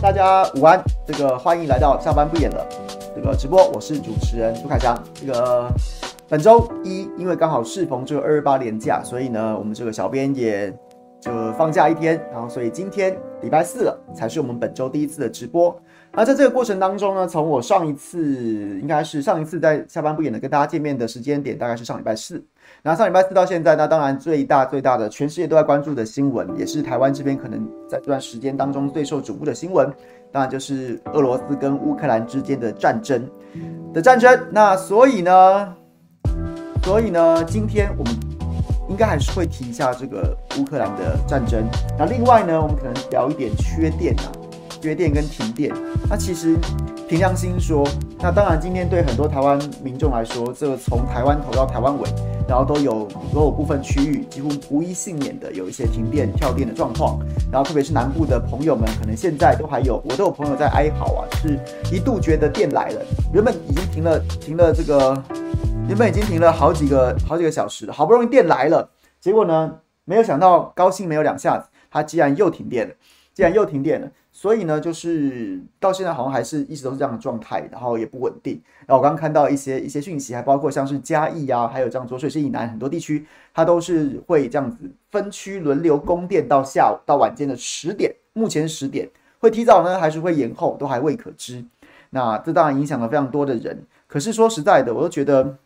大家午安，这个欢迎来到下班不演了这个直播，我是主持人朱凯翔。这个本周一因为刚好适逢这个二二八连假，所以呢，我们这个小编也就放假一天，然后所以今天礼拜四了，才是我们本周第一次的直播。那在这个过程当中呢，从我上一次应该是上一次在下班不演的跟大家见面的时间点，大概是上礼拜四。那上礼拜四到现在，那当然最大最大的全世界都在关注的新闻，也是台湾这边可能在这段时间当中最受瞩目的新闻，当然就是俄罗斯跟乌克兰之间的战争的战争。那所以呢，所以呢，今天我们应该还是会提一下这个乌克兰的战争。那另外呢，我们可能聊一点缺电啊。缺电跟停电，那其实凭良心说，那当然今天对很多台湾民众来说，这个从台湾头到台湾尾，然后都有都有部分区域几乎无一幸免的有一些停电跳电的状况，然后特别是南部的朋友们，可能现在都还有，我都有朋友在哀嚎啊，是一度觉得电来了，原本已经停了停了这个，原本已经停了好几个好几个小时了，好不容易电来了，结果呢，没有想到高兴没有两下子，它竟然又停电了，竟然又停电了。所以呢，就是到现在好像还是一直都是这样的状态，然后也不稳定。然后我刚刚看到一些一些讯息，还包括像是嘉义啊，还有这样浊水溪以南很多地区，它都是会这样子分区轮流供电到下午到晚间的十点。目前十点会提早呢，还是会延后，都还未可知。那这当然影响了非常多的人。可是说实在的，我都觉得。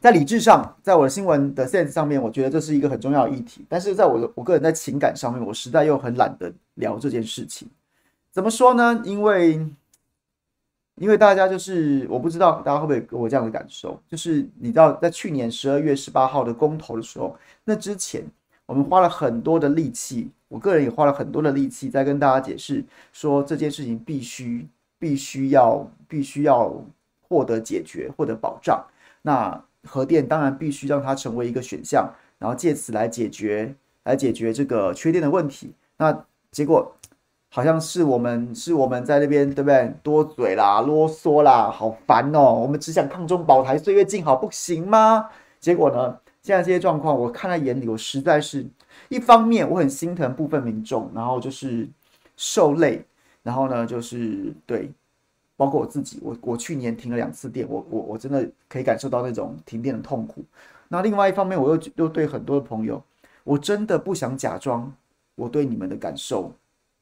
在理智上，在我的新闻的 sense 上面，我觉得这是一个很重要的议题。但是在我的我个人在情感上面，我实在又很懒得聊这件事情。怎么说呢？因为因为大家就是我不知道大家会不会跟我这样的感受，就是你知道，在去年十二月十八号的公投的时候，那之前我们花了很多的力气，我个人也花了很多的力气在跟大家解释说这件事情必须必须要必须要获得解决，获得保障。那核电当然必须让它成为一个选项，然后借此来解决来解决这个缺电的问题。那结果好像是我们是我们在那边对不对？多嘴啦，啰嗦啦，好烦哦！我们只想抗中保台，岁月静好不行吗？结果呢？现在这些状况我看在眼里，我实在是一方面我很心疼部分民众，然后就是受累，然后呢就是对。包括我自己，我我去年停了两次电，我我我真的可以感受到那种停电的痛苦。那另外一方面，我又又对很多的朋友，我真的不想假装我对你们的感受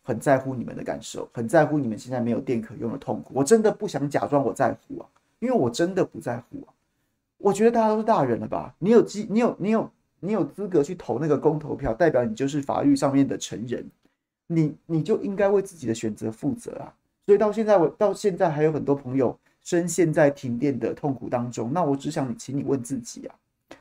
很在乎，你们的感受很在乎，你们现在没有电可用的痛苦。我真的不想假装我在乎啊，因为我真的不在乎啊。我觉得大家都是大人了吧？你有机，你有你有你有资格去投那个公投票，代表你就是法律上面的成人，你你就应该为自己的选择负责啊。所以到现在，我到现在还有很多朋友深陷在停电的痛苦当中。那我只想，请你问自己啊，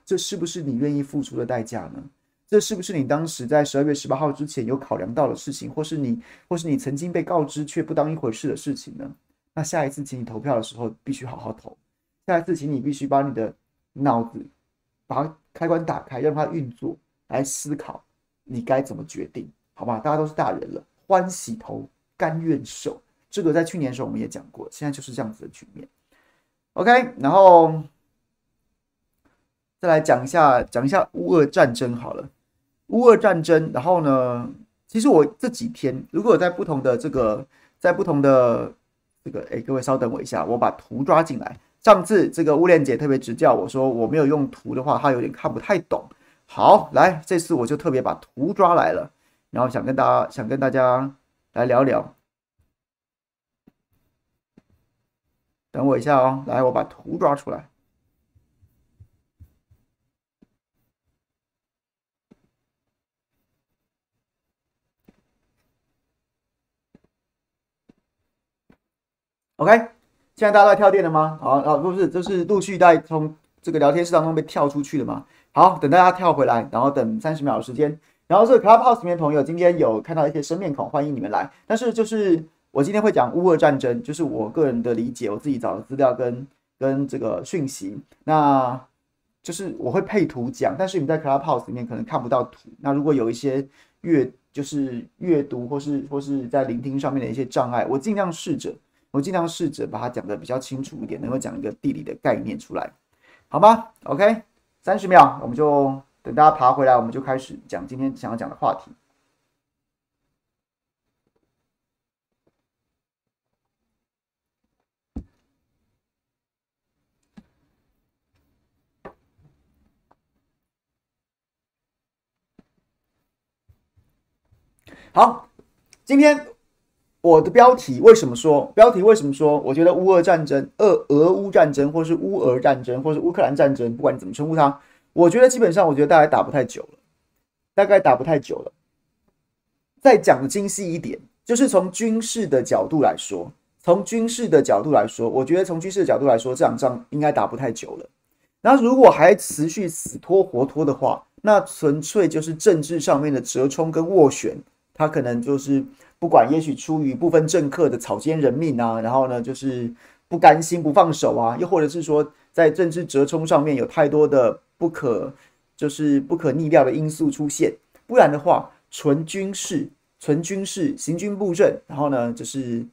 这是不是你愿意付出的代价呢？这是不是你当时在十二月十八号之前有考量到的事情，或是你，或是你曾经被告知却不当一回事的事情呢？那下一次请你投票的时候，必须好好投。下一次，请你必须把你的脑子把开关打开，让它运作，来思考你该怎么决定，好吧？大家都是大人了，欢喜投，甘愿受。这个在去年的时候我们也讲过，现在就是这样子的局面。OK，然后再来讲一下讲一下乌俄战争好了。乌俄战争，然后呢，其实我这几天如果在不同的这个在不同的这个，哎，各位稍等我一下，我把图抓进来。上次这个乌链姐特别指教我说，我没有用图的话，她有点看不太懂。好，来，这次我就特别把图抓来了，然后想跟大家想跟大家来聊聊。等我一下哦，来，我把图抓出来。OK，现在大家都在跳电了吗？好，啊，不是，就是陆续在从这个聊天室当中被跳出去的嘛？好，等大家跳回来，然后等三十秒的时间。然后这个 Clubhouse 里面朋友今天有看到一些生面孔，欢迎你们来。但是就是。我今天会讲乌俄战争，就是我个人的理解，我自己找的资料跟跟这个讯息，那就是我会配图讲，但是你在 Clubhouse 里面可能看不到图。那如果有一些阅就是阅读或是或是在聆听上面的一些障碍，我尽量试着，我尽量试着把它讲的比较清楚一点，能够讲一个地理的概念出来，好吗？OK，三十秒，我们就等大家爬回来，我们就开始讲今天想要讲的话题。好，今天我的标题为什么说？标题为什么说？我觉得乌俄战争、俄俄乌战争，或是乌俄战争，或是乌克兰战争，不管你怎么称呼它，我觉得基本上，我觉得大概打不太久了，大概打不太久了。再讲的精细一点，就是从军事的角度来说，从军事的角度来说，我觉得从军事的角度来说，这场仗应该打不太久了。那如果还持续死拖活拖的话，那纯粹就是政治上面的折冲跟斡旋，他可能就是不管，也许出于部分政客的草菅人命啊，然后呢就是不甘心不放手啊，又或者是说在政治折冲上面有太多的不可就是不可逆料的因素出现，不然的话，纯军事纯军事行军布阵，然后呢就是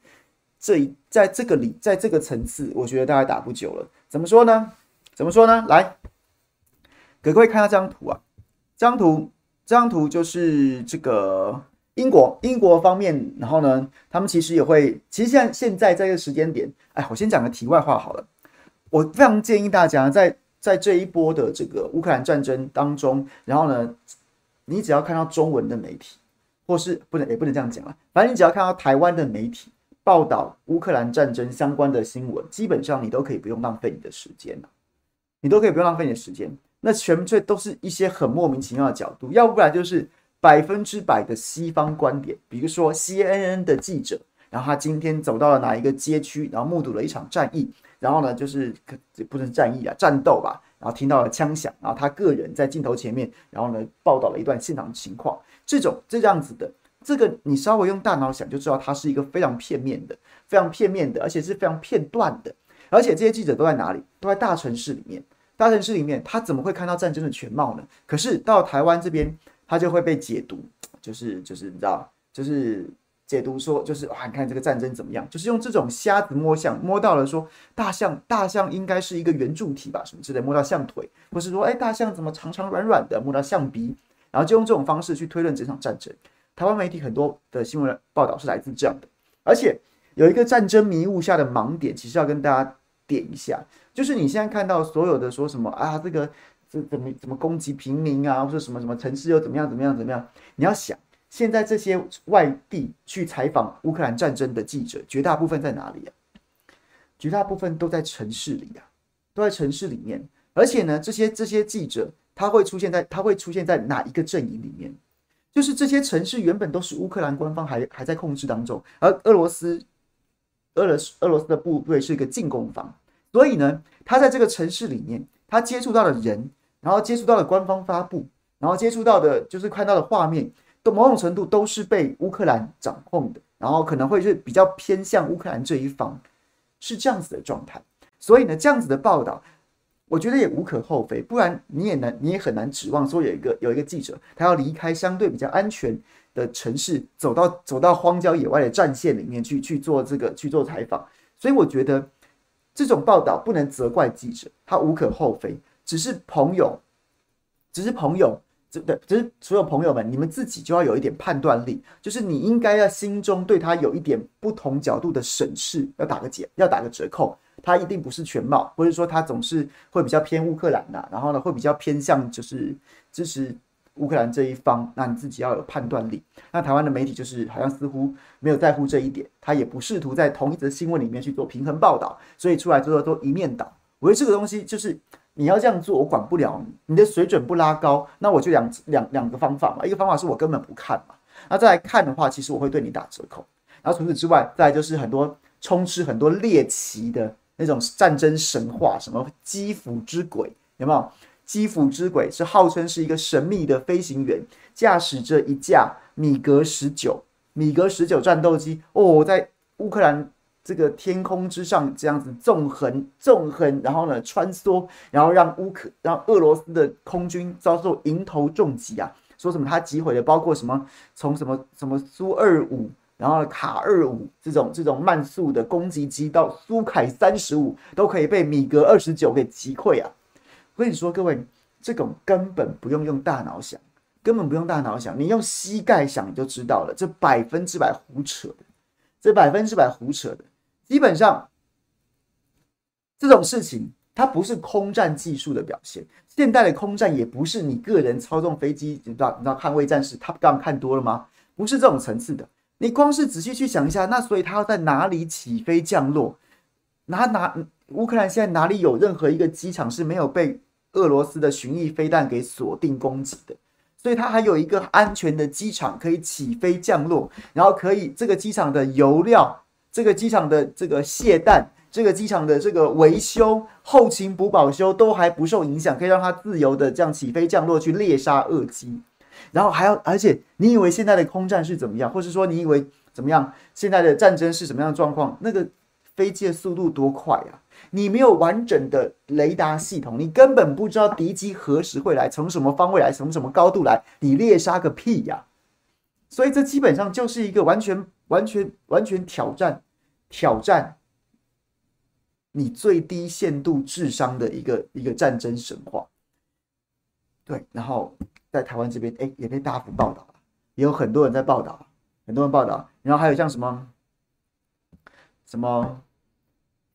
这一在这个里在这个层次，我觉得大概打不久了。怎么说呢？怎么说呢？来，给各位看下这张图啊。这张图，这张图就是这个英国，英国方面，然后呢，他们其实也会，其实现在现在这个时间点，哎，我先讲个题外话好了。我非常建议大家在在这一波的这个乌克兰战争当中，然后呢，你只要看到中文的媒体，或是不能也不能这样讲了，反正你只要看到台湾的媒体报道乌克兰战争相关的新闻，基本上你都可以不用浪费你的时间。你都可以不用浪费你的时间，那全部都是一些很莫名其妙的角度，要不然就是百分之百的西方观点，比如说 CNN 的记者，然后他今天走到了哪一个街区，然后目睹了一场战役，然后呢就是不是战役啊，战斗吧，然后听到了枪响，然后他个人在镜头前面，然后呢报道了一段现场情况，这种这样子的，这个你稍微用大脑想就知道，它是一个非常片面的，非常片面的，而且是非常片段的。而且这些记者都在哪里？都在大城市里面。大城市里面，他怎么会看到战争的全貌呢？可是到台湾这边，他就会被解读，就是就是你知道，就是解读说，就是哇，你看这个战争怎么样？就是用这种瞎子摸象，摸到了说大象，大象应该是一个圆柱体吧，什么之类，摸到象腿，或是说，哎，大象怎么长长软软的，摸到象鼻，然后就用这种方式去推论这场战争。台湾媒体很多的新闻报道是来自这样的，而且有一个战争迷雾下的盲点，其实要跟大家。点一下，就是你现在看到所有的说什么啊，这个这怎么怎么攻击平民啊，或者什么什么城市又怎么样怎么样怎么样？你要想，现在这些外地去采访乌克兰战争的记者，绝大部分在哪里啊？绝大部分都在城市里啊，都在城市里面。而且呢，这些这些记者他会出现在他会出现在哪一个阵营里面？就是这些城市原本都是乌克兰官方还还在控制当中，而俄罗斯。俄罗斯俄罗斯的部队是一个进攻方，所以呢，他在这个城市里面，他接触到的人，然后接触到的官方发布，然后接触到的就是看到的画面，都某种程度都是被乌克兰掌控的，然后可能会是比较偏向乌克兰这一方，是这样子的状态。所以呢，这样子的报道，我觉得也无可厚非，不然你也难，你也很难指望说有一个有一个记者，他要离开相对比较安全的城市，走到走到荒郊野外的战线里面去去做这个去做采访，所以我觉得这种报道不能责怪记者，他无可厚非，只是朋友，只是朋友，这对，只是所有朋友们，你们自己就要有一点判断力，就是你应该要心中对他有一点不同角度的审视，要打个结，要打个折扣，他一定不是全貌，或者说他总是会比较偏乌克兰的，然后呢会比较偏向就是支持。乌克兰这一方，那你自己要有判断力。那台湾的媒体就是好像似乎没有在乎这一点，他也不试图在同一则新闻里面去做平衡报道，所以出来之后都一面倒。我觉得这个东西就是你要这样做，我管不了你，你的水准不拉高，那我就两两两个方法嘛。一个方法是我根本不看嘛，那再来看的话，其实我会对你打折扣。然后除此之外，再来就是很多充斥很多猎奇的那种战争神话，什么基辅之鬼，有没有？基辅之鬼是号称是一个神秘的飞行员，驾驶着一架米格十九米格十九战斗机哦，在乌克兰这个天空之上这样子纵横纵横，然后呢穿梭，然后让乌克让俄罗斯的空军遭受迎头重击啊！说什么他击毁了包括什么从什么什么苏二五，然后卡二五这种这种慢速的攻击机到苏凯三十五都可以被米格二十九给击溃啊！我跟你说，各位，这种根本不用用大脑想，根本不用大脑想，你用膝盖想你就知道了，这百分之百胡扯的，这百分之百胡扯的。基本上，这种事情它不是空战技术的表现，现代的空战也不是你个人操纵飞机，你知道，你知道捍卫战士，他刚刚看多了吗？不是这种层次的。你光是仔细去想一下，那所以他要在哪里起飞降落？哪哪乌克兰现在哪里有任何一个机场是没有被俄罗斯的巡弋飞弹给锁定攻击的？所以它还有一个安全的机场可以起飞降落，然后可以这个机场的油料、这个机场的这个卸弹、这个机场的这个维修、后勤补保修都还不受影响，可以让它自由的这样起飞降落去猎杀俄机。然后还要，而且你以为现在的空战是怎么样，或是说你以为怎么样？现在的战争是什么样的状况？那个飞机的速度多快啊！你没有完整的雷达系统，你根本不知道敌机何时会来，从什么方位来，从什么高度来，你猎杀个屁呀！所以这基本上就是一个完全、完全、完全挑战、挑战你最低限度智商的一个一个战争神话。对，然后。在台湾这边，哎，也被大幅报道了，也有很多人在报道，很多人报道。然后还有像什么什么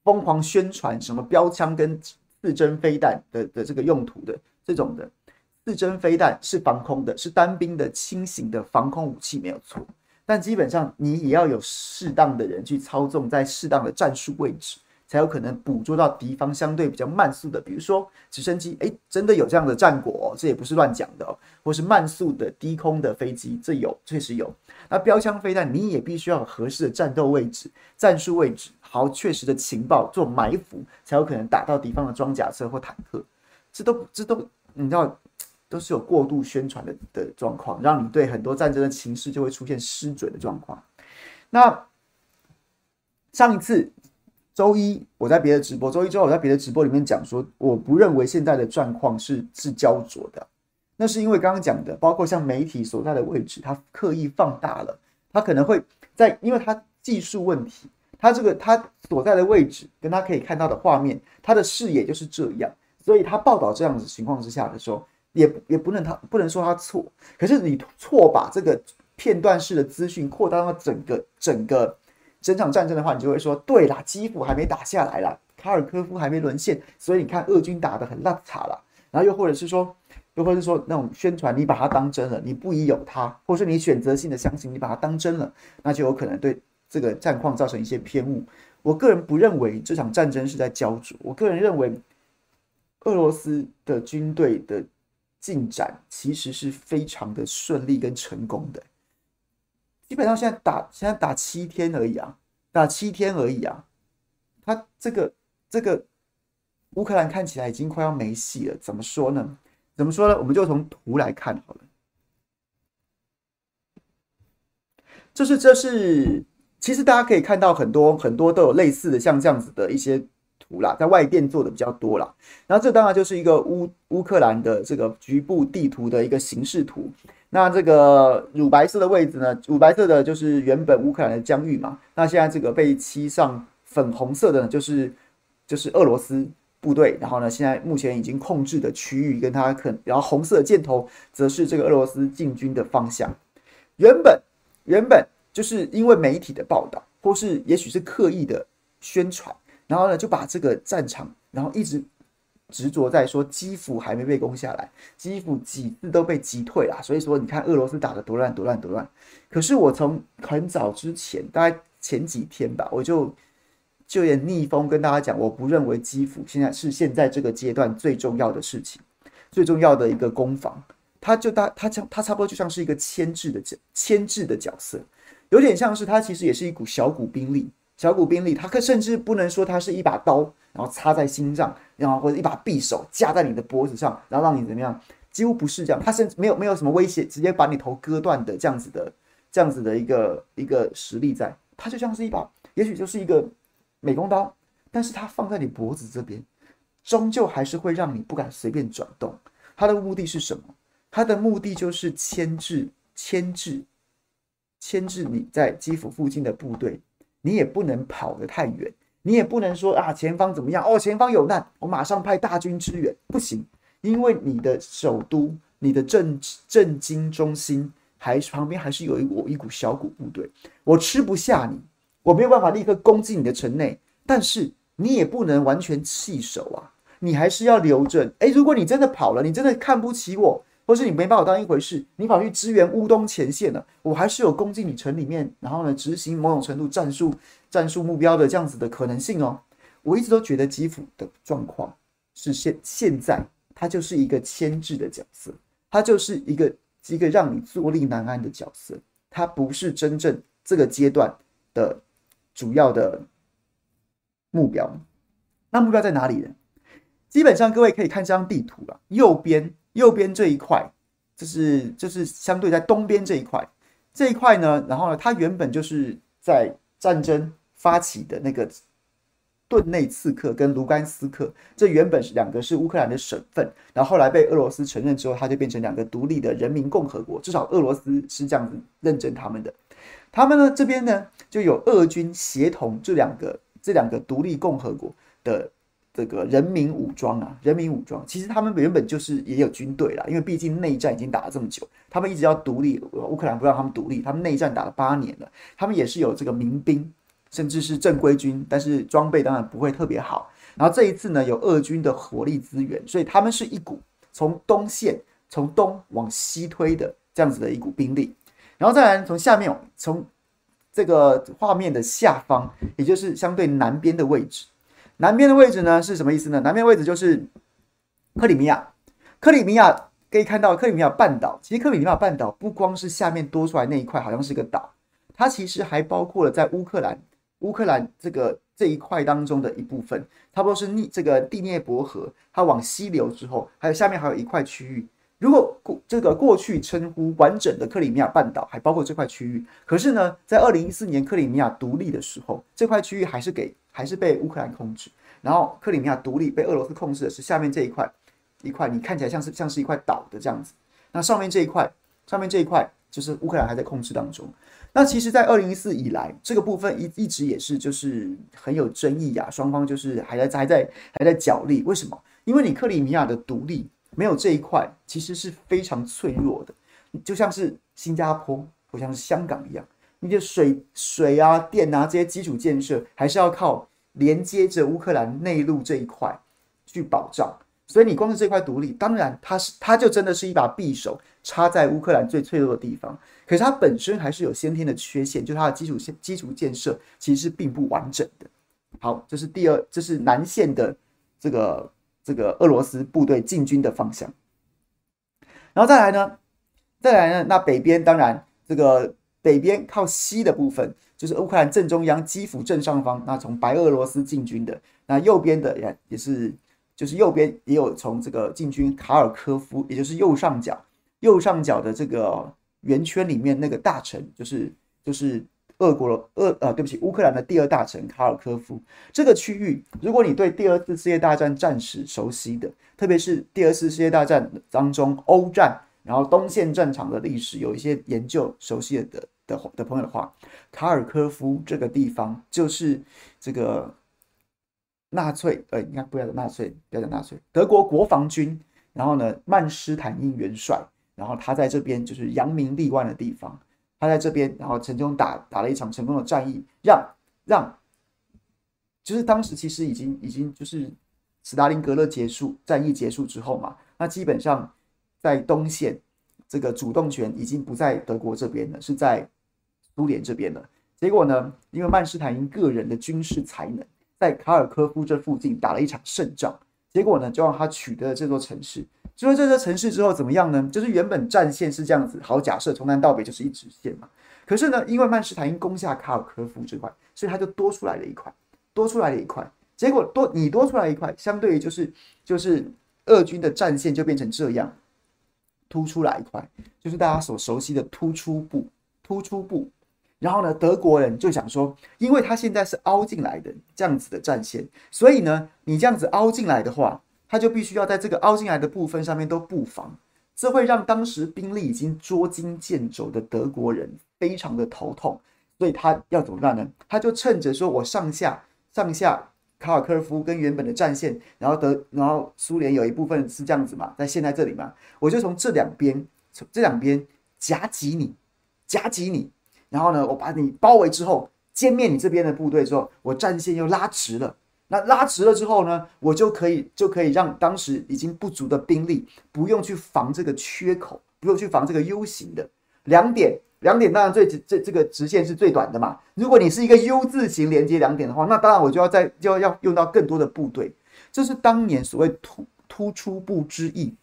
疯狂宣传什么标枪跟刺针飞弹的的这个用途的这种的自针飞弹是防空的，是单兵的轻型的防空武器没有错，但基本上你也要有适当的人去操纵在适当的战术位置。才有可能捕捉到敌方相对比较慢速的，比如说直升机，诶，真的有这样的战果哦，这也不是乱讲的哦，或是慢速的低空的飞机，这有，确实有。那标枪飞弹，你也必须要有合适的战斗位置、战术位置，好确实的情报做埋伏，才有可能打到敌方的装甲车或坦克。这都，这都，你知道，都是有过度宣传的的状况，让你对很多战争的情势就会出现失准的状况。那上一次。周一我在别的直播，周一周二我在别的直播里面讲说，我不认为现在的状况是是焦灼的，那是因为刚刚讲的，包括像媒体所在的位置，它刻意放大了，它可能会在，因为它技术问题，它这个它所在的位置跟它可以看到的画面，它的视野就是这样，所以它报道这样子情况之下的时候，也也不能他不能说他错，可是你错把这个片段式的资讯扩大到整个整个。整场战争的话，你就会说，对啦，基辅还没打下来啦，卡尔科夫还没沦陷，所以你看俄军打得很烂差了。然后又或者是说，又或者是说那种宣传，你把它当真了，你不疑有他，或者说你选择性的相信，你把它当真了，那就有可能对这个战况造成一些偏误。我个人不认为这场战争是在焦灼，我个人认为俄罗斯的军队的进展其实是非常的顺利跟成功的。基本上现在打现在打七天而已啊，打七天而已啊，他这个这个乌克兰看起来已经快要没戏了。怎么说呢？怎么说呢？我们就从图来看好了。这是这是，其实大家可以看到很多很多都有类似的像这样子的一些啦，在外电做的比较多啦。然后这当然就是一个乌乌克兰的这个局部地图的一个形式图。那这个乳白色的位置呢？乳白色的就是原本乌克兰的疆域嘛。那现在这个被漆上粉红色的呢，就是就是俄罗斯部队。然后呢，现在目前已经控制的区域，跟它可，然后红色箭头则是这个俄罗斯进军的方向。原本原本就是因为媒体的报道，或是也许是刻意的宣传，然后呢就把这个战场，然后一直。执着在说基辅还没被攻下来，基辅几次都被击退了，所以说你看俄罗斯打得多乱多乱多乱。可是我从很早之前，大概前几天吧，我就就也逆风跟大家讲，我不认为基辅现在是现在这个阶段最重要的事情，最重要的一个攻防，它就大它它差不多就像是一个牵制的角牵制的角色，有点像是它其实也是一股小股兵力。小股兵力，他可甚至不能说他是一把刀，然后插在心脏，然后或者一把匕首架在你的脖子上，然后让你怎么样？几乎不是这样，他甚至没有没有什么威胁，直接把你头割断的这样子的这样子的一个一个实力在，他就像是一把，也许就是一个美工刀，但是他放在你脖子这边，终究还是会让你不敢随便转动。他的目的是什么？他的目的就是牵制、牵制、牵制你在基辅附近的部队。你也不能跑得太远，你也不能说啊，前方怎么样？哦，前方有难，我马上派大军支援，不行，因为你的首都、你的政政经中心还旁边还是有一股一股小股部队，我吃不下你，我没有办法立刻攻进你的城内，但是你也不能完全弃守啊，你还是要留着。诶，如果你真的跑了，你真的看不起我，或是你没把我当一回事，你跑去支援乌东前线了，我还是有攻进你城里面，然后呢执行某种程度战术战术目标的这样子的可能性哦。我一直都觉得基辅的状况是现现在，他就是一个牵制的角色，他就是一个一个让你坐立难安的角色，他不是真正这个阶段的主要的目标。那目标在哪里呢？基本上各位可以看这张地图啊，右边右边这一块，就是就是相对在东边这一块，这一块呢，然后呢，它原本就是在战争发起的那个。顿内刺克跟卢甘斯克，这原本是两个是乌克兰的省份，然后后来被俄罗斯承认之后，它就变成两个独立的人民共和国。至少俄罗斯是这样子认证他们的。他们呢这边呢就有俄军协同这两个这两个独立共和国的这个人民武装啊，人民武装。其实他们原本就是也有军队啦，因为毕竟内战已经打了这么久，他们一直要独立，乌克兰不让他们独立，他们内战打了八年了，他们也是有这个民兵。甚至是正规军，但是装备当然不会特别好。然后这一次呢，有俄军的火力资源，所以他们是一股从东线从东往西推的这样子的一股兵力。然后再来从下面，从这个画面的下方，也就是相对南边的位置。南边的位置呢是什么意思呢？南边位置就是克里米亚。克里米亚可以看到克里米亚半岛，其实克里米亚半岛不光是下面多出来那一块，好像是个岛，它其实还包括了在乌克兰。乌克兰这个这一块当中的一部分，差不多是逆这个第聂伯河，它往西流之后，还有下面还有一块区域。如果过这个过去称呼完整的克里米亚半岛，还包括这块区域。可是呢，在二零一四年克里米亚独立的时候，这块区域还是给还是被乌克兰控制。然后克里米亚独立被俄罗斯控制的是下面这一块一块，你看起来像是像是一块岛的这样子。那上面这一块上面这一块就是乌克兰还在控制当中。那其实，在二零一四以来，这个部分一一直也是就是很有争议呀，双方就是还在还在还在角力。为什么？因为你克里米亚的独立没有这一块，其实是非常脆弱的，就像是新加坡或像是香港一样，你的水水啊、电啊这些基础建设，还是要靠连接着乌克兰内陆这一块去保障。所以你光是这块独立，当然它是它就真的是一把匕首插在乌克兰最脆弱的地方。可是它本身还是有先天的缺陷，就是它的基础建基础建设其实并不完整的。好，这是第二，这是南线的这个这个俄罗斯部队进军的方向。然后再来呢，再来呢，那北边当然这个北边靠西的部分，就是乌克兰正中央基辅正上方，那从白俄罗斯进军的，那右边的也也是，就是右边也有从这个进军卡尔科夫，也就是右上角右上角的这个。圆圈里面那个大城就是就是俄国的俄呃，对不起，乌克兰的第二大城卡尔科夫这个区域。如果你对第二次世界大战战史熟悉的，特别是第二次世界大战当中欧战，然后东线战场的历史有一些研究熟悉的的的朋友的话，卡尔科夫这个地方就是这个纳粹呃，应该不要讲纳粹，不要讲纳粹，德国国防军，然后呢，曼施坦因元帅。然后他在这边就是扬名立万的地方，他在这边，然后成功打打了一场成功的战役，让让，就是当时其实已经已经就是斯大林格勒结束战役结束之后嘛，那基本上在东线这个主动权已经不在德国这边了，是在苏联这边了。结果呢，因为曼施坦因个人的军事才能，在卡尔科夫这附近打了一场胜仗，结果呢，就让他取得了这座城市。进入这座城市之后怎么样呢？就是原本战线是这样子，好，假设从南到北就是一直线嘛。可是呢，因为曼施坦因攻下卡尔科夫这块，所以他就多出来了一块，多出来了一块。结果多你多出来一块，相对于就是就是俄军的战线就变成这样，突出来一块，就是大家所熟悉的突出部，突出部。然后呢，德国人就想说，因为他现在是凹进来的这样子的战线，所以呢，你这样子凹进来的话。他就必须要在这个凹进来的部分上面都布防，这会让当时兵力已经捉襟见肘的德国人非常的头痛，所以他要怎么办呢？他就趁着说我上下上下卡尔科夫跟原本的战线，然后德然后苏联有一部分是这样子嘛，在现在这里嘛，我就从这两边从这两边夹击你，夹击你，然后呢，我把你包围之后，歼灭你这边的部队之后，我战线又拉直了。那拉直了之后呢，我就可以就可以让当时已经不足的兵力不用去防这个缺口，不用去防这个 U 型的两点。两点当然最直这这个直线是最短的嘛。如果你是一个 U 字形连接两点的话，那当然我就要在就要要用到更多的部队。这是当年所谓突突出部之役，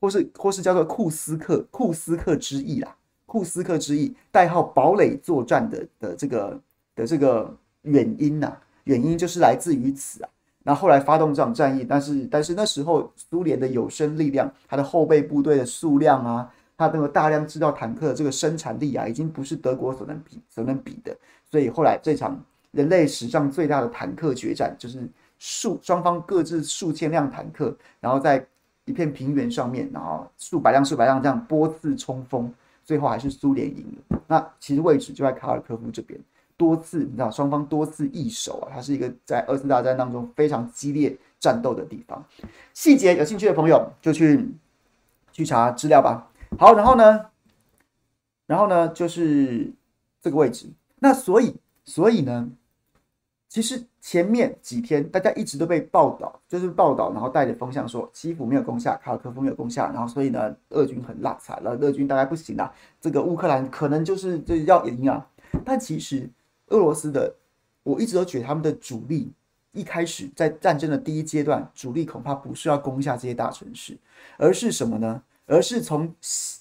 或是或是叫做库斯克库斯克之役啦。库斯克之役代号堡垒作战的的这个的这个原因呐、原因就是来自于此啊。那后来发动这场战役，但是但是那时候苏联的有生力量，它的后备部队的数量啊。它那个大量制造坦克的这个生产力啊，已经不是德国所能比所能比的。所以后来这场人类史上最大的坦克决战，就是数双方各自数千辆坦克，然后在一片平原上面，然后数百辆数百辆这样波次冲锋，最后还是苏联赢了。那其实位置就在卡尔科夫这边，多次你知道双方多次易手啊，它是一个在二次大战当中非常激烈战斗的地方。细节有兴趣的朋友就去去查资料吧。好，然后呢，然后呢，就是这个位置。那所以，所以呢，其实前面几天大家一直都被报道，就是报道，然后带着风向说，基辅没有攻下，卡尔科夫没有攻下，然后所以呢，俄军很落惨了，俄军大概不行了，这个乌克兰可能就是就要赢啊。但其实俄罗斯的，我一直都觉得他们的主力一开始在战争的第一阶段，主力恐怕不是要攻下这些大城市，而是什么呢？而是从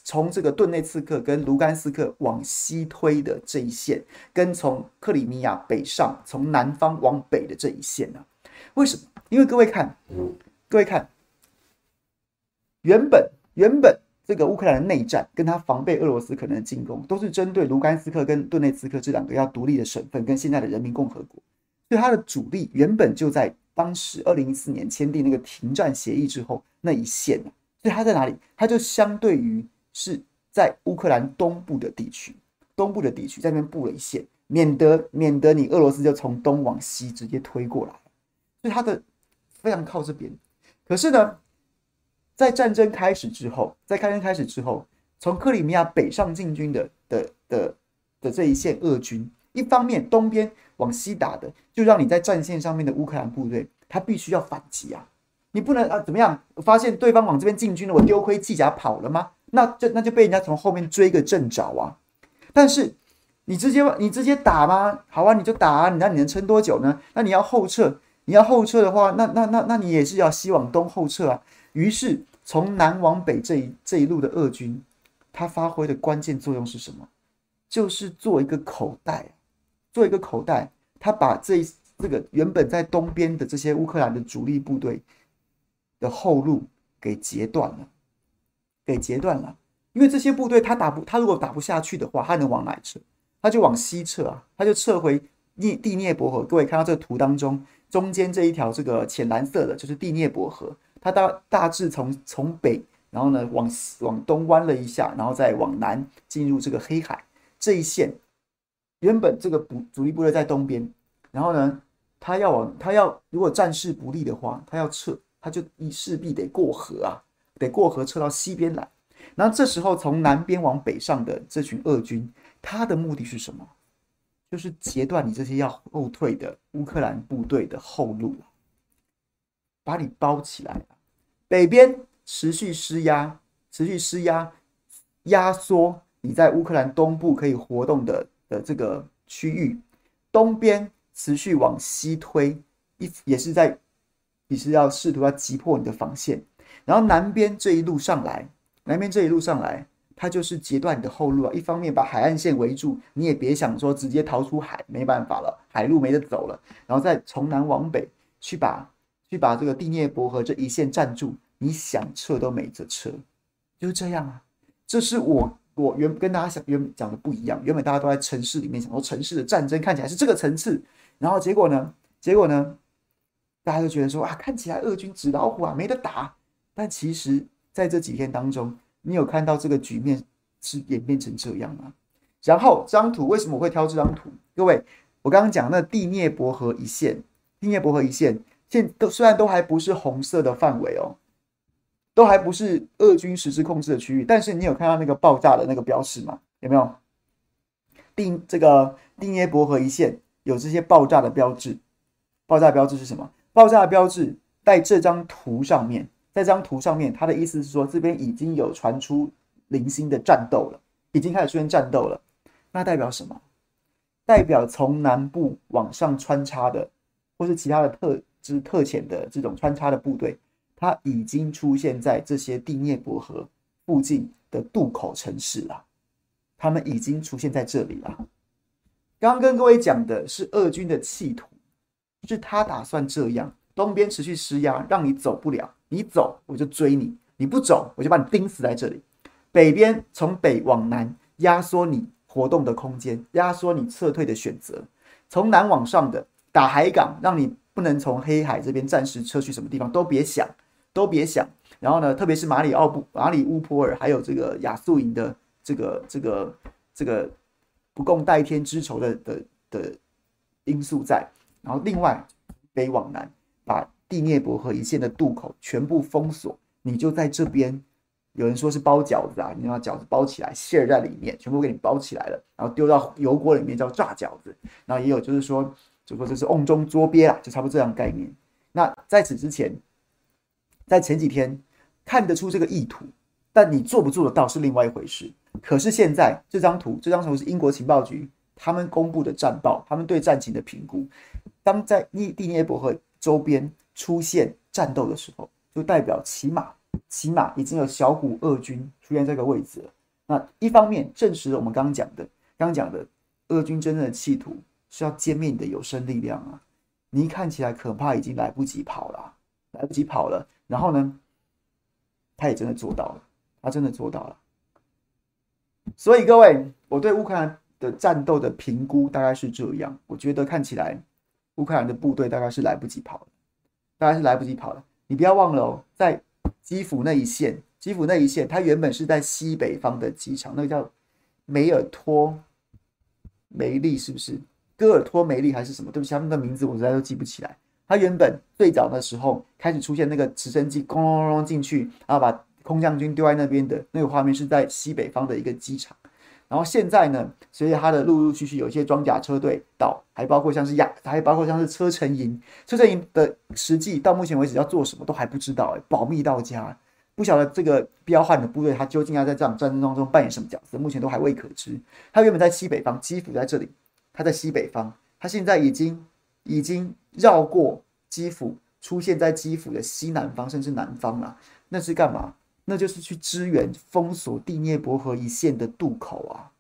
从这个顿内茨克跟卢甘斯克往西推的这一线，跟从克里米亚北上，从南方往北的这一线呢、为什么？因为各位看，各位看，原本原本这个乌克兰的内战，跟他防备俄罗斯可能的进攻，都是针对卢甘斯克跟顿内茨克这两个要独立的省份，跟现在的人民共和国，所以他的主力原本就在当时二零一四年签订那个停战协议之后那一线、所以它在哪里？它就相对于是在乌克兰东部的地区，东部的地区在那边布了一线，免得免得你俄罗斯就从东往西直接推过来。所以它的非常靠这边。可是呢，在战争开始之后，在战争开始之后，从克里米亚北上进军的的的的这一线俄军，一方面东边往西打的，就让你在战线上面的乌克兰部队，他必须要反击啊。你不能啊？怎么样？发现对方往这边进军了，我丢盔弃甲跑了吗？那就那就被人家从后面追个正着啊！但是你直接你直接打吗？好啊，你就打啊！那你能撑多久呢？那你要后撤，你要后撤的话，那那那那你也是要西往东后撤啊。于是从南往北这一这一路的俄军，他发挥的关键作用是什么？就是做一个口袋，做一个口袋，他把这这个原本在东边的这些乌克兰的主力部队。的后路给截断了，给截断了。因为这些部队他打不，他如果打不下去的话，他能往哪撤？他就往西撤啊，他就撤回涅第涅伯河。各位看到这个图当中，中间这一条这个浅蓝色的，就是第涅伯河。它大大致从从北，然后呢往往东弯了一下，然后再往南进入这个黑海这一线。原本这个主主力部队在东边，然后呢，他要往他要如果战事不利的话，他要撤。他就一势必得过河啊，得过河撤到西边来。然后这时候从南边往北上的这群俄军，他的目的是什么？就是截断你这些要后退的乌克兰部队的后路，把你包起来。北边持续施压，持续施压，压缩你在乌克兰东部可以活动的的这个区域。东边持续往西推，一也是在。你是要试图要击破你的防线，然后南边这一路上来，南边这一路上来，它就是截断你的后路啊！一方面把海岸线围住，你也别想说直接逃出海，没办法了，海路没得走了。然后再从南往北去把去把这个第聂伯河这一线站住，你想撤都没得撤，就是这样啊！这是我我原跟大家想原讲的不一样，原本大家都在城市里面想说城市的战争看起来是这个层次，然后结果呢？结果呢？大家都觉得说啊，看起来俄军纸老虎啊，没得打。但其实在这几天当中，你有看到这个局面是演变成这样吗？然后这张图为什么我会挑这张图？各位，我刚刚讲那第聂伯河一线，第聂伯河一线，现都虽然都还不是红色的范围哦，都还不是俄军实质控制的区域，但是你有看到那个爆炸的那个标识吗？有没有？定这个定耶伯河一线有这些爆炸的标志。爆炸标志是什么？爆炸标志在这张图上面，在这张图上面，它的意思是说这边已经有传出零星的战斗了，已经开始出现战斗了。那代表什么？代表从南部往上穿插的，或是其他的特是特遣的这种穿插的部队，它已经出现在这些第聂伯河附近的渡口城市了。他们已经出现在这里了。刚跟各位讲的是俄军的企图，就是他打算这样：东边持续施压，让你走不了，你走我就追你，你不走我就把你钉死在这里。北边从北往南压缩你活动的空间，压缩你撤退的选择；从南往上的打海港，让你不能从黑海这边暂时撤去什么地方，都别想，都别想。然后呢，特别是马里奥布、马里乌波尔，还有这个亚速营的这个、这个、这个不共戴天之仇的的的因素在。然后另外北往南，把第聂伯河一线的渡口全部封锁，你就在这边。有人说是包饺子啊，你把饺子包起来，馅在里面，全部给你包起来了，然后丢到油锅里面叫炸饺子。然后也有就是说，这个就是瓮中捉鳖啦，就差不多这样概念。那在此之前，在前几天看得出这个意图，但你做不做得到是另外一回事。可是现在这张图，这张图是英国情报局他们公布的战报，他们对战情的评估。当在第涅伯河周边出现战斗的时候，就代表起码。起码已经有小股俄军出现这个位置了。那一方面证实了我们刚刚讲的，刚刚讲的俄军真正的企图是要歼灭你的有生力量啊！你一看起来可怕，已经来不及跑了，来不及跑了。然后呢，他也真的做到了，他真的做到了。所以各位，我对乌克兰的战斗的评估大概是这样。我觉得看起来乌克兰的部队大概是来不及跑了，大概是来不及跑了。你不要忘了哦，在基辅那一线，基辅那一线，它原本是在西北方的机场，那个叫梅尔托梅利，是不是？戈尔托梅利还是什么？对不起，他们的名字我实在都记不起来。他原本最早的时候开始出现那个直升机，轰隆隆进去，然后把空降军丢在那边的那个画面，是在西北方的一个机场。然后现在呢，随着它的陆陆续续有一些装甲车队到，还包括像是亚，还包括像是车臣营，车臣营的实际到目前为止要做什么都还不知道，哎，保密到家，不晓得这个彪悍的部队他究竟要在这场战争当中扮演什么角色，目前都还未可知。他原本在西北方，基辅在这里，它在西北方，它现在已经已经绕过基辅，出现在基辅的西南方甚至南方了，那是干嘛？那就是去支援封锁第聂伯河一线的渡口啊，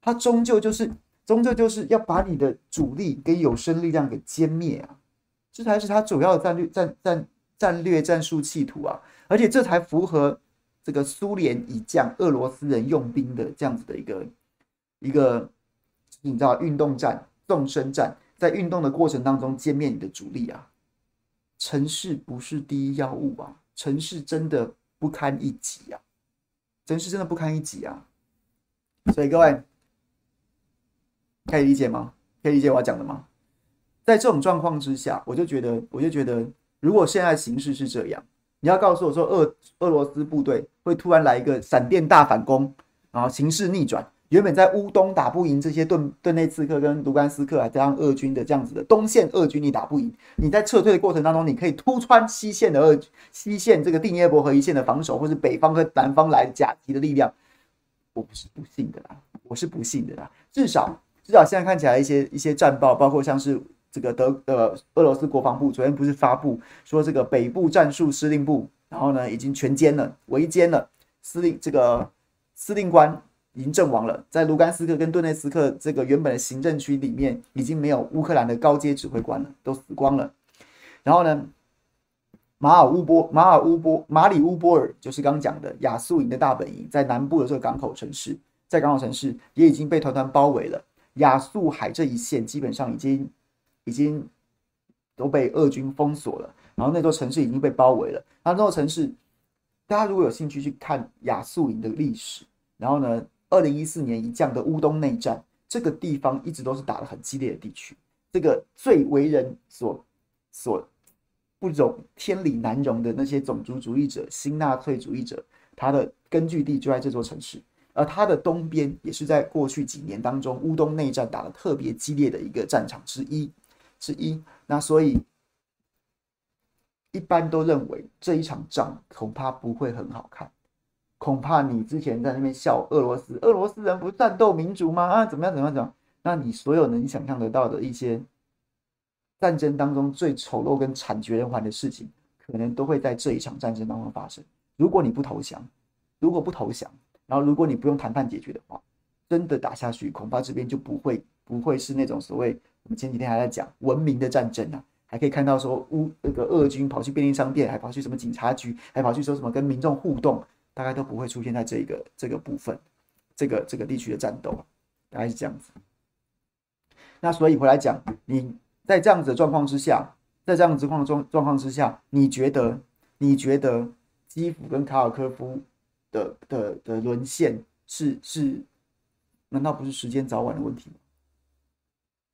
它终究就是终究就是要把你的主力跟有生力量给歼灭啊，这才是他主要的战略战战战略战术企图啊，而且这才符合这个苏联以降俄罗斯人用兵的这样子的一个一个你知道运动战纵深战，在运动的过程当中歼灭你的主力啊，城市不是第一要务啊，城市真的。不堪一击啊！城市真的不堪一击啊！所以各位可以理解吗？可以理解我要讲的吗？在这种状况之下，我就觉得，我就觉得，如果现在形势是这样，你要告诉我说，俄俄罗斯部队会突然来一个闪电大反攻，然后形势逆转。原本在乌东打不赢这些顿顿内刺客跟卢甘斯克，啊加上俄军的这样子的东线俄军，你打不赢。你在撤退的过程当中，你可以突穿西线的俄西线这个第聂伯河一线的防守，或是北方和南方来甲级的力量。我不是不信的啦，我是不信的啦。至少至少现在看起来一些一些战报，包括像是这个德呃俄罗斯国防部昨天不是发布说这个北部战术司令部，然后呢已经全歼了，围歼了司令这个司令官。已经阵亡了，在卢甘斯克跟顿内茨克这个原本的行政区里面，已经没有乌克兰的高阶指挥官了，都死光了。然后呢，马尔乌波、马尔乌波、马里乌波尔，就是刚讲的亚速营的大本营，在南部的这个港口城市，在港口城市也已经被团团包围了。亚速海这一线基本上已经已经都被俄军封锁了，然后那座城市已经被包围了。然后那座城市，大家如果有兴趣去看亚速营的历史，然后呢，二零一四年一降的乌东内战，这个地方一直都是打得很激烈的地区。这个最为人所所不容、天理难容的那些种族主义者、新纳粹主义者，他的根据地就在这座城市。而它的东边也是在过去几年当中乌东内战打得特别激烈的一个战场之一。之一。那所以一般都认为这一场仗恐怕不会很好看，恐怕你之前在那边笑俄罗斯，俄罗斯人不战斗民族吗？啊，怎么样怎么样怎么样？那你所有能想象得到的一些战争当中最丑陋跟惨绝人寰的事情，可能都会在这一场战争当中发生。如果你不投降，如果不投降，然后如果你不用谈判解决的话，真的打下去，恐怕这边就不会不会是那种所谓我们前几天还在讲文明的战争啊，还可以看到说乌那个俄军跑去便利商店，还跑去什么警察局，还跑去说什么跟民众互动，大概都不会出现在这个这个部分，这个这个地区的战斗，大概是这样子。那所以回来讲，你在这样子的状况之下，在这样子况状状况之下，你觉得你觉得基辅跟卡尔科夫的的的沦陷是是？难道不是时间早晚的问题吗？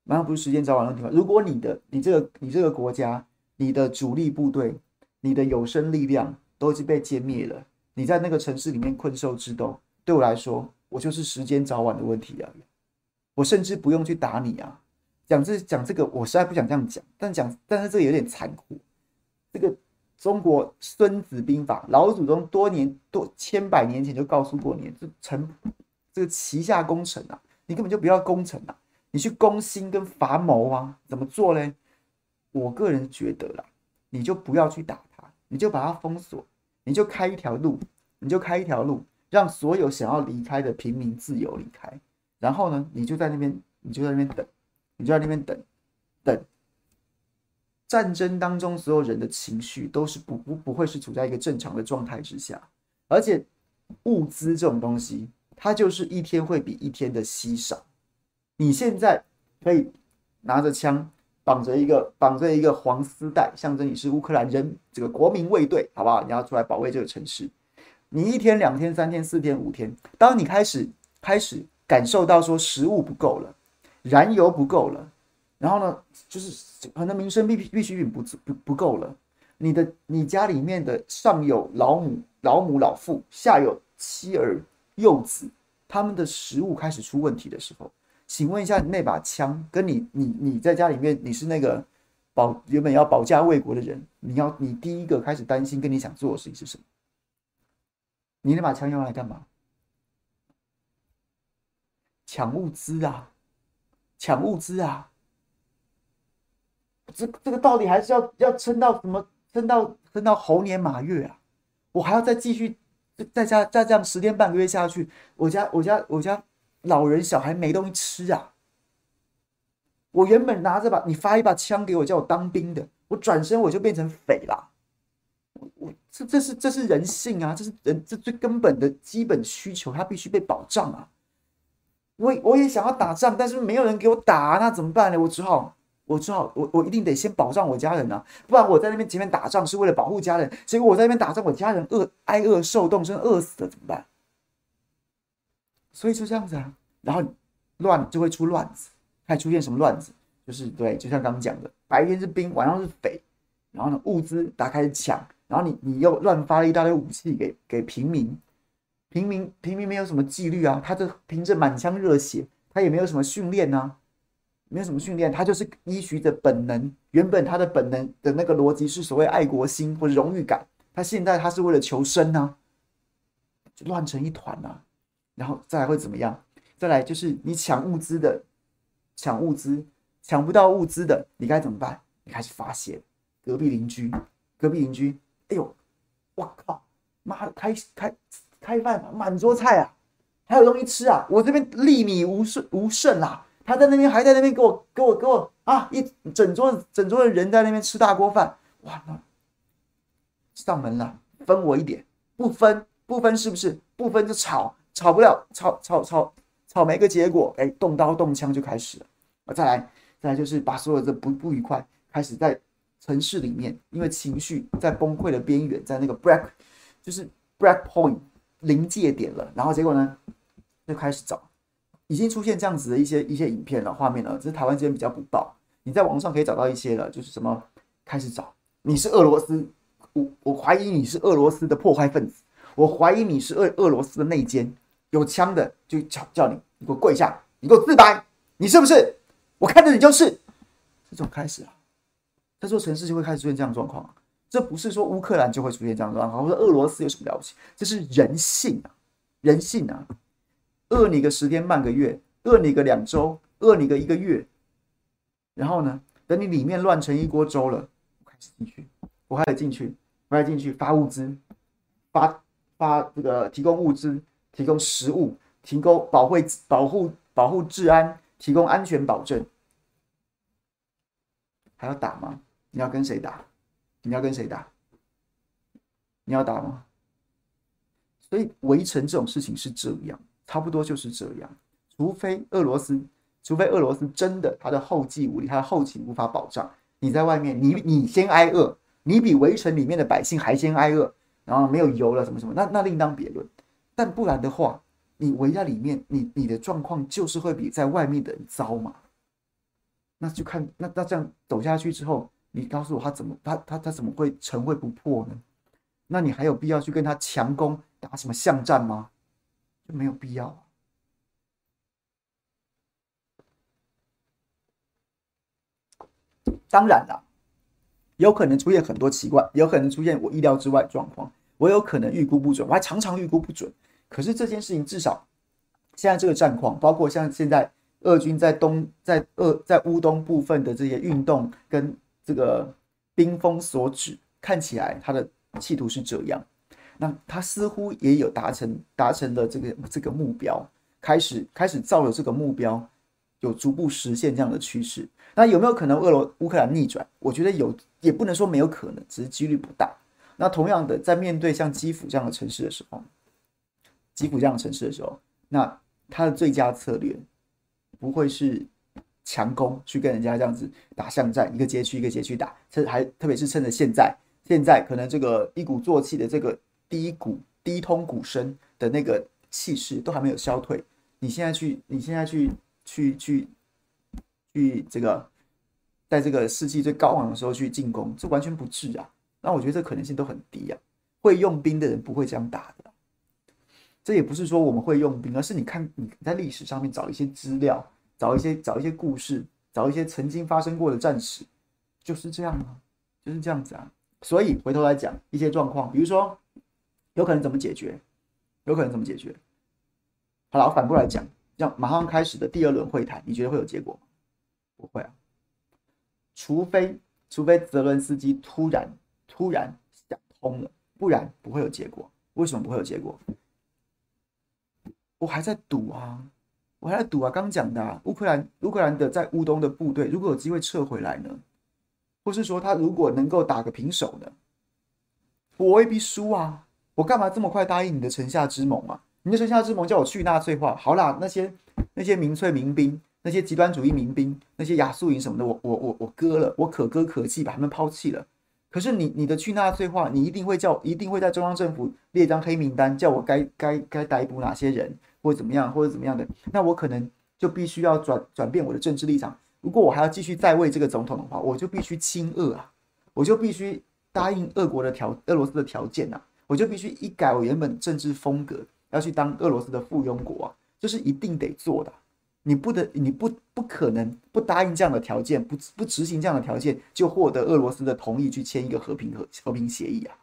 难道不是时间早晚的问题吗？如果你的你这个你这个国家，你的主力部队，你的有生力量都已经被歼灭了，你在那个城市里面困兽之斗，对我来说，我就是时间早晚的问题啊！我甚至不用去打你啊！讲这讲这个，我实在不想这样讲，但讲但是这个有点残酷。这个中国《孙子兵法》，老祖宗多年多千百年前就告诉过你，这城。这个旗下功臣啊，你根本就不要攻城啊，你去攻心跟伐谋啊，怎么做嘞？我个人觉得啦，你就不要去打他，你就把他封锁，你就开一条路，你就开一条路，让所有想要离开的平民自由离开。然后呢，你就在那边，你就在那边等，你就在那边等，等。战争当中，所有人的情绪都是不不不会是处在一个正常的状态之下，而且物资这种东西。它就是一天会比一天的稀少。你现在可以拿着枪，绑着一个绑着一个黄丝带，象征你是乌克兰人，这个国民卫队，好不好？你要出来保卫这个城市。你一天、两天、三天、四天、五天，当你开始开始感受到说食物不够了，燃油不够了，然后呢，就是可能民生必必需品不足不不够了，你的你家里面的上有老母老母老父，下有妻儿。幼子，他们的食物开始出问题的时候，请问一下，那把枪跟你，你，你在家里面，你是那个保原本要保家卫国的人，你要你第一个开始担心跟你想做的事情是什么？你那把枪用来干嘛？抢物资啊，抢物资啊！这这个到底还是要要撑到什么？撑到撑到猴年马月啊！我还要再继续。再加再这样十天半个月下去，我家我家我家老人小孩没东西吃啊！我原本拿着把你发一把枪给我，叫我当兵的，我转身我就变成匪了。我这这是这是人性啊！这是人这最根本的基本需求，它必须被保障啊！我我也想要打仗，但是没有人给我打，那怎么办呢？我只好。我只好，我我一定得先保障我家人啊，不然我在那边前面打仗是为了保护家人，结果我在那边打仗，我家人饿挨饿受冻，真饿死了怎么办？所以就这样子啊，然后乱就会出乱子，还出现什么乱子？就是对，就像刚刚讲的，白天是兵，晚上是匪，然后呢物资打开抢，然后你你又乱发了一大堆武器给给平民，平民平民没有什么纪律啊，他就凭着满腔热血，他也没有什么训练啊。没有什么训练，他就是依循着本能。原本他的本能的那个逻辑是所谓爱国心或荣誉感，他现在他是为了求生、啊，就乱成一团啊。然后再来会怎么样？再来就是你抢物资的，抢物资抢不到物资的，你该怎么办？你开始发泄。隔壁邻居，隔壁邻居，哎呦，我靠，妈的，开开开饭，满桌菜啊，还有东西吃啊，我这边粒米无剩无剩啦。他在那边还在那边给我给我给我啊！一整桌整桌的人在那边吃大锅饭，哇！那上门了，分我一点，不分不分是不是？不分就吵，吵不了，吵吵吵吵没个结果，哎，动刀动枪就开始了。啊，再来再来就是把所有的不不愉快开始在城市里面，因为情绪在崩溃的边缘，在那个 break 就是 break point 临界点了，然后结果呢就开始找。已经出现这样子的一些一些影片了，画面了，只是台湾这边比较不报。你在网上可以找到一些了，就是什么开始找，你是俄罗斯，我我怀疑你是俄罗斯的破坏分子，我怀疑你是俄俄罗斯的内奸，有枪的就叫叫你，你给我跪下，你给我自白，你是不是？我看着你就是，这种开始啊，这座城市就会开始出现这样的状况。这不是说乌克兰就会出现这样的状况，或者俄罗斯有什么了不起？这是人性啊，人性啊！饿你个十天半个月，饿你个两周，饿你个一个月，然后呢，等你里面乱成一锅粥了，我开始进去，我开始进去，我开始进去发物资，发发这个提供物资，提供食物，提供保卫保护保护治安，提供安全保证，还要打吗？你要跟谁打？你要跟谁打？你要打吗？所以围城这种事情是这样，差不多就是这样。除非俄罗斯，除非俄罗斯真的他的后继无力，他的后勤无法保障，你在外面，你你先挨饿，你比围城里面的百姓还先挨饿，然后没有油了什么什么，那那另当别论。但不然的话，你围在里面，你你的状况就是会比在外面的人糟嘛。那就看那那这样走下去之后。你告诉我他怎么他他他怎么会城会不破呢？那你还有必要去跟他强攻打什么巷战吗？就没有必要。当然了，有可能出现很多奇怪，有可能出现我意料之外状况，我有可能预估不准，我还常常预估不准。可是这件事情至少现在这个战况，包括像现在俄军在东在俄在乌东部分的这些运动跟。这个兵锋所指，看起来他的企图是这样，那他似乎也有达成达成了这个这个目标，开始开始照着这个目标有逐步实现这样的趋势。那有没有可能俄罗乌克兰逆转？我觉得有，也不能说没有可能，只是几率不大。那同样的，在面对像基辅这样的城市的时候，基辅这样的城市的时候，那他的最佳策略不会是。强攻去跟人家这样子打巷战，一个街区一个街区打，趁还特别是趁着现在，现在可能这个一鼓作气的这个低谷、低通鼓声的那个气势都还没有消退，你现在去，你现在去去去去这个，在这个士气最高昂的时候去进攻，这完全不智啊！那我觉得这可能性都很低啊。会用兵的人不会这样打的，这也不是说我们会用兵，而是你看你在历史上面找一些资料。找一些找一些故事，找一些曾经发生过的战史，就是这样啊，就是这样子啊。所以回头来讲一些状况，比如说有可能怎么解决，有可能怎么解决。好了，我反过来讲，像马上开始的第二轮会谈，你觉得会有结果吗？不会啊，除非除非泽伦斯基突然突然想通了，不然不会有结果。为什么不会有结果？我还在赌啊。我还在赌啊！刚讲的啊，乌克兰乌克兰的在乌东的部队，如果有机会撤回来呢？或是说他如果能够打个平手呢？我未必输啊！我干嘛这么快答应你的城下之盟啊？你的城下之盟叫我去纳粹化，好啦，那些那些民粹民兵，那些极端主义民兵，那些亚速营什么的，我我我我割了，我可歌可泣，把他们抛弃了。可是你你的去纳粹化，你一定会叫，一定会在中央政府列张黑名单，叫我该该该逮捕哪些人。或者怎么样，或者怎么样的，那我可能就必须要转转变我的政治立场。如果我还要继续在位这个总统的话，我就必须亲俄啊，我就必须答应俄国的条俄罗斯的条件啊，我就必须一改我原本政治风格，要去当俄罗斯的附庸国啊，这是一定得做的。你不得，你不不可能不答应这样的条件，不不执行这样的条件，就获得俄罗斯的同意去签一个和平和和平协议啊。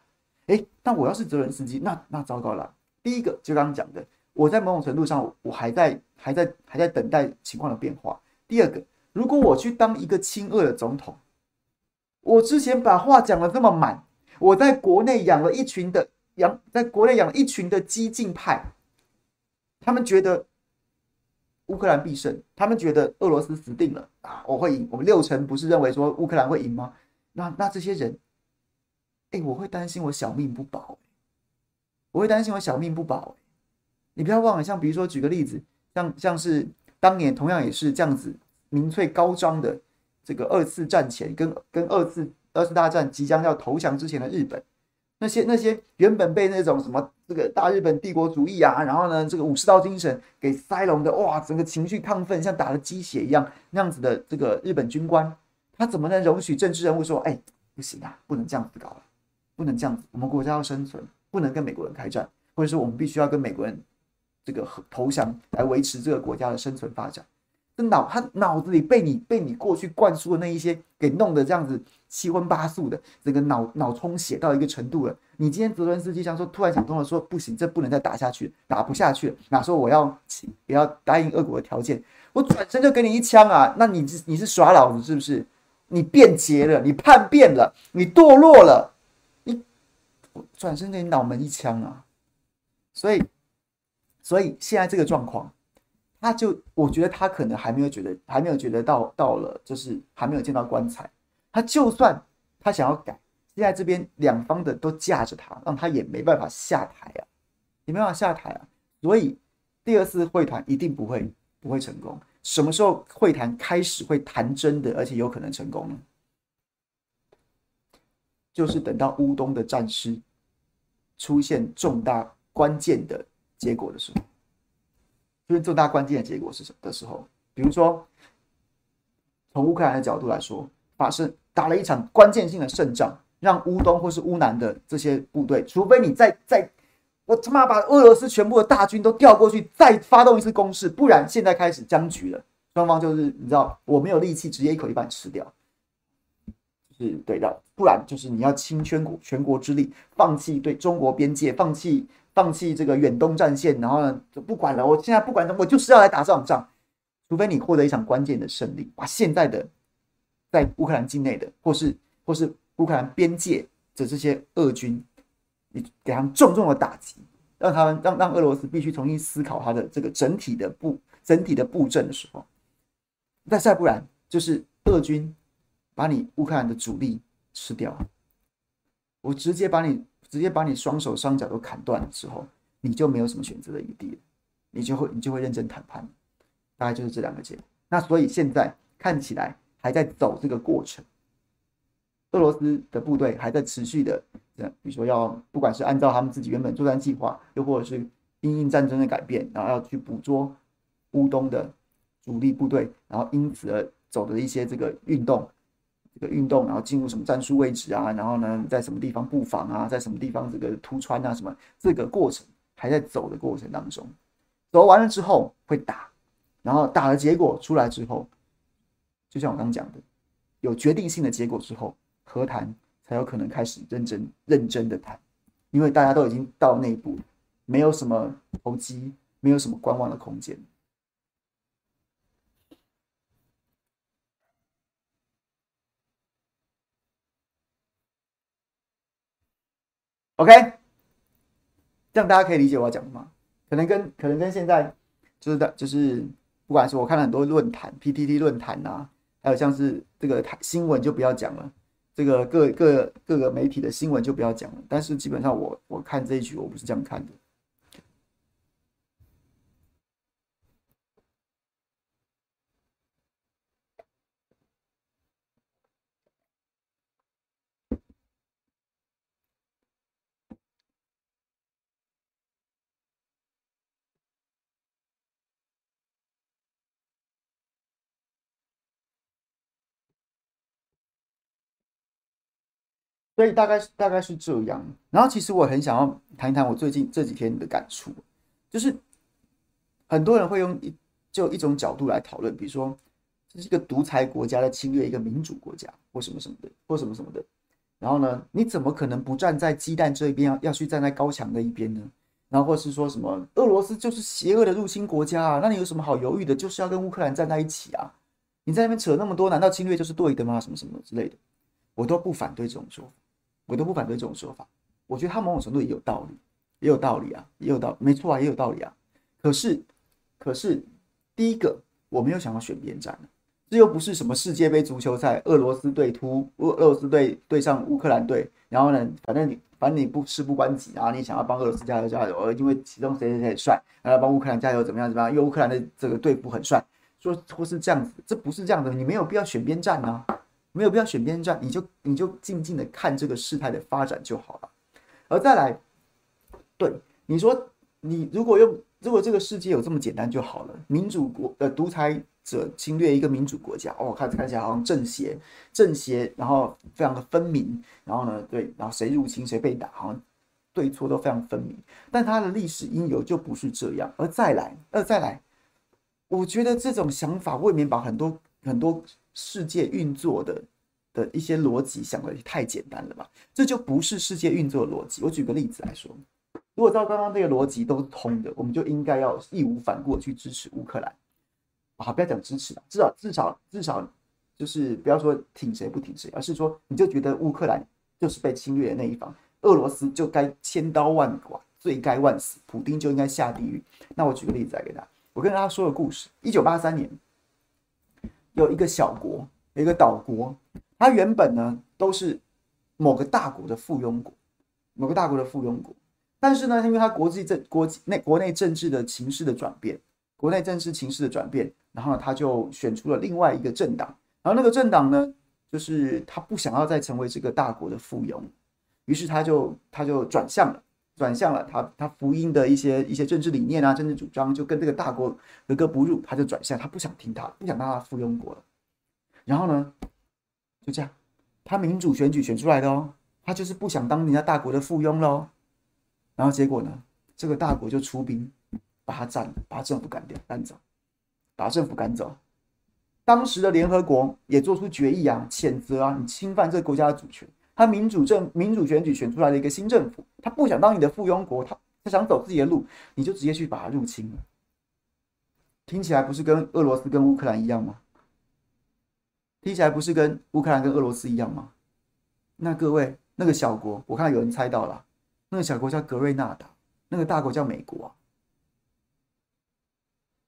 诶，那我要是泽伦斯基，那那糟糕了。第一个就刚刚讲的。我在某种程度上，我还在还在还在等待情况的变化。第二个，如果我去当一个亲俄的总统，我之前把话讲的这么满，我在国内养了一群的养，在国内养一群的激进派，他们觉得乌克兰必胜，他们觉得俄罗斯死定了啊，我会赢。我们六成不是认为说乌克兰会赢吗？那那这些人，哎，我会担心我小命不保，我会担心我小命不保。你不要忘了，像比如说举个例子，像像是当年同样也是这样子民粹高涨的这个二次战前，跟跟二次二次大战即将要投降之前的日本，那些那些原本被那种什么这个大日本帝国主义啊，然后呢这个武士道精神给塞拢的，哇，整个情绪亢奋像打了鸡血一样那样子的这个日本军官，他怎么能容许政治人物说，哎，不行啊，不能这样子搞了，不能这样子，我们国家要生存，不能跟美国人开战，或者说我们必须要跟美国人。这个投降来维持这个国家的生存发展，这脑他脑子里被你被你过去灌输的那一些给弄得这样子七荤八素的，这个脑脑充血到一个程度了。你今天泽伦斯基想说，突然想通了，说不行，这不能再打下去，打不下去了。哪说我要也要答应俄国的条件，我转身就给你一枪啊！那你是你是耍老子是不是？你变节了，你叛变了，你堕落了，你我转身给你脑门一枪啊！所以，所以现在这个状况。他就，我觉得他可能还没有觉得，还没有觉得到到了，就是还没有见到棺材。他就算他想要改，现在这边两方的都架着他，让他也没办法下台啊，也没办法下台啊。所以第二次会谈一定不会不会成功。什么时候会谈开始会谈真的，而且有可能成功呢？就是等到乌东的战事出现重大关键的结果的时候。就是重大关键的结果是什么的时候，比如说从乌克兰的角度来说，发生打了一场关键性的胜仗，让乌东或是乌南的这些部队，除非你再再我他妈把俄罗斯全部的大军都调过去，再发动一次攻势，不然现在开始僵局了，双方就是你知道我没有力气直接一口气把你吃掉，是对的，不然就是你要倾全国全国之力，放弃对中国边界，放弃。放弃这个远东战线，然后呢，就不管了。我现在不管了，我就是要来打这场仗。除非你获得一场关键的胜利，把现在的在乌克兰境内的，或是或是乌克兰边界的这些俄军，你给他们重重的打击，让他们让让俄罗斯必须重新思考他的这个整体的布整体的布阵的时候，再再不然就是俄军把你乌克兰的主力吃掉，我直接把你。直接把你双手双脚都砍断的时候，你就没有什么选择的余地了，你就会你就会认真谈判，大概就是这两个结果。那所以现在看起来还在走这个过程，俄罗斯的部队还在持续的，比如说要不管是按照他们自己原本作战计划，又或者是因应战争的改变，然后要去捕捉乌东的主力部队，然后因此而走的一些这个运动。这个运动，然后进入什么战术位置啊？然后呢，在什么地方布防啊？在什么地方这个突穿啊？什么这个过程还在走的过程当中，走完了之后会打，然后打的结果出来之后，就像我刚刚讲的，有决定性的结果之后，和谈才有可能开始认真认真的谈，因为大家都已经到那一步，没有什么投机，没有什么观望的空间。OK，这样大家可以理解我要讲的吗？可能跟可能跟现在就是的，就是不管是我看了很多论坛 PPT 论坛呐，还有像是这个台新闻就不要讲了，这个各各各个媒体的新闻就不要讲了。但是基本上我我看这一局我不是这样看的。所以大概大概是这样，然后其实我很想要谈一谈我最近这几天的感触，就是很多人会用一就一种角度来讨论，比如说这是一个独裁国家在侵略一个民主国家，或什么什么的，或什么什么的，然后呢，你怎么可能不站在鸡蛋这一边，要要去站在高墙的一边呢？然后或是说什么俄罗斯就是邪恶的入侵国家啊，那你有什么好犹豫的？就是要跟乌克兰站在一起啊！你在那边扯那么多，难道侵略就是对的吗？什么什么之类的，我都不反对这种说法。我都不反对这种说法，我觉得他某种程度也有道理，也有道理啊，也有道，没错啊，也有道理啊。可是，可是，第一个，我没有想要选边站，这又不是什么世界杯足球赛，俄罗斯队突俄俄罗斯队对上乌克兰队，然后呢，反正你反正你不事不关己啊，你想要帮俄罗斯加油加油，因为其中谁谁谁帅，然后帮乌克兰加油怎么样怎么样，因为乌克兰的这个队服很帅，说或是这样子，这不是这样的，你没有必要选边站啊。没有必要选边站，你就你就静静的看这个事态的发展就好了。而再来，对你说，你如果用如果这个世界有这么简单就好了，民主国的独裁者侵略一个民主国家，哦，看看起来好像正邪正邪，然后非常的分明，然后呢，对，然后谁入侵谁被打，好像对错都非常分明。但它的历史因由就不是这样。而再来，而再来，我觉得这种想法未免把很多很多世界运作的的一些逻辑想得太简单了吧？这就不是世界运作的逻辑。我举个例子来说，如果照刚刚这个逻辑都是通的，我们就应该要义无反顾去支持乌克兰。啊，不要讲支持了，至少至少至少就是不要说挺谁不挺谁，而是说你就觉得乌克兰就是被侵略的那一方，俄罗斯就该千刀万剐，罪该万死，普丁就应该下地狱。那我举个例子来给大家，我跟大家说个故事：一九八三年，有一个小国，有一个岛国。它原本呢都是某个大国的附庸国，某个大国的附庸国，但是呢，因为它国际政国内国内政治的情势的转变，国内政治情势的转变，然后呢，他就选出了另外一个政党，然后那个政党呢，就是他不想要再成为这个大国的附庸，于是他就他就转向了，转向了他他福音的一些一些政治理念啊，政治主张就跟这个大国格格不入，他就转向，他不想听他，不想当他附庸国了，然后呢？就这样，他民主选举选出来的哦，他就是不想当人家大国的附庸喽。然后结果呢，这个大国就出兵把他占了，把政府赶掉，赶走，把政府赶走。当时的联合国也做出决议啊，谴责啊，你侵犯这个国家的主权。他民主政民主选举选出来的一个新政府，他不想当你的附庸国，他他想走自己的路，你就直接去把他入侵了。听起来不是跟俄罗斯跟乌克兰一样吗？听起来不是跟乌克兰跟俄罗斯一样吗？那各位，那个小国，我看有人猜到了，那个小国叫格瑞纳达，那个大国叫美国。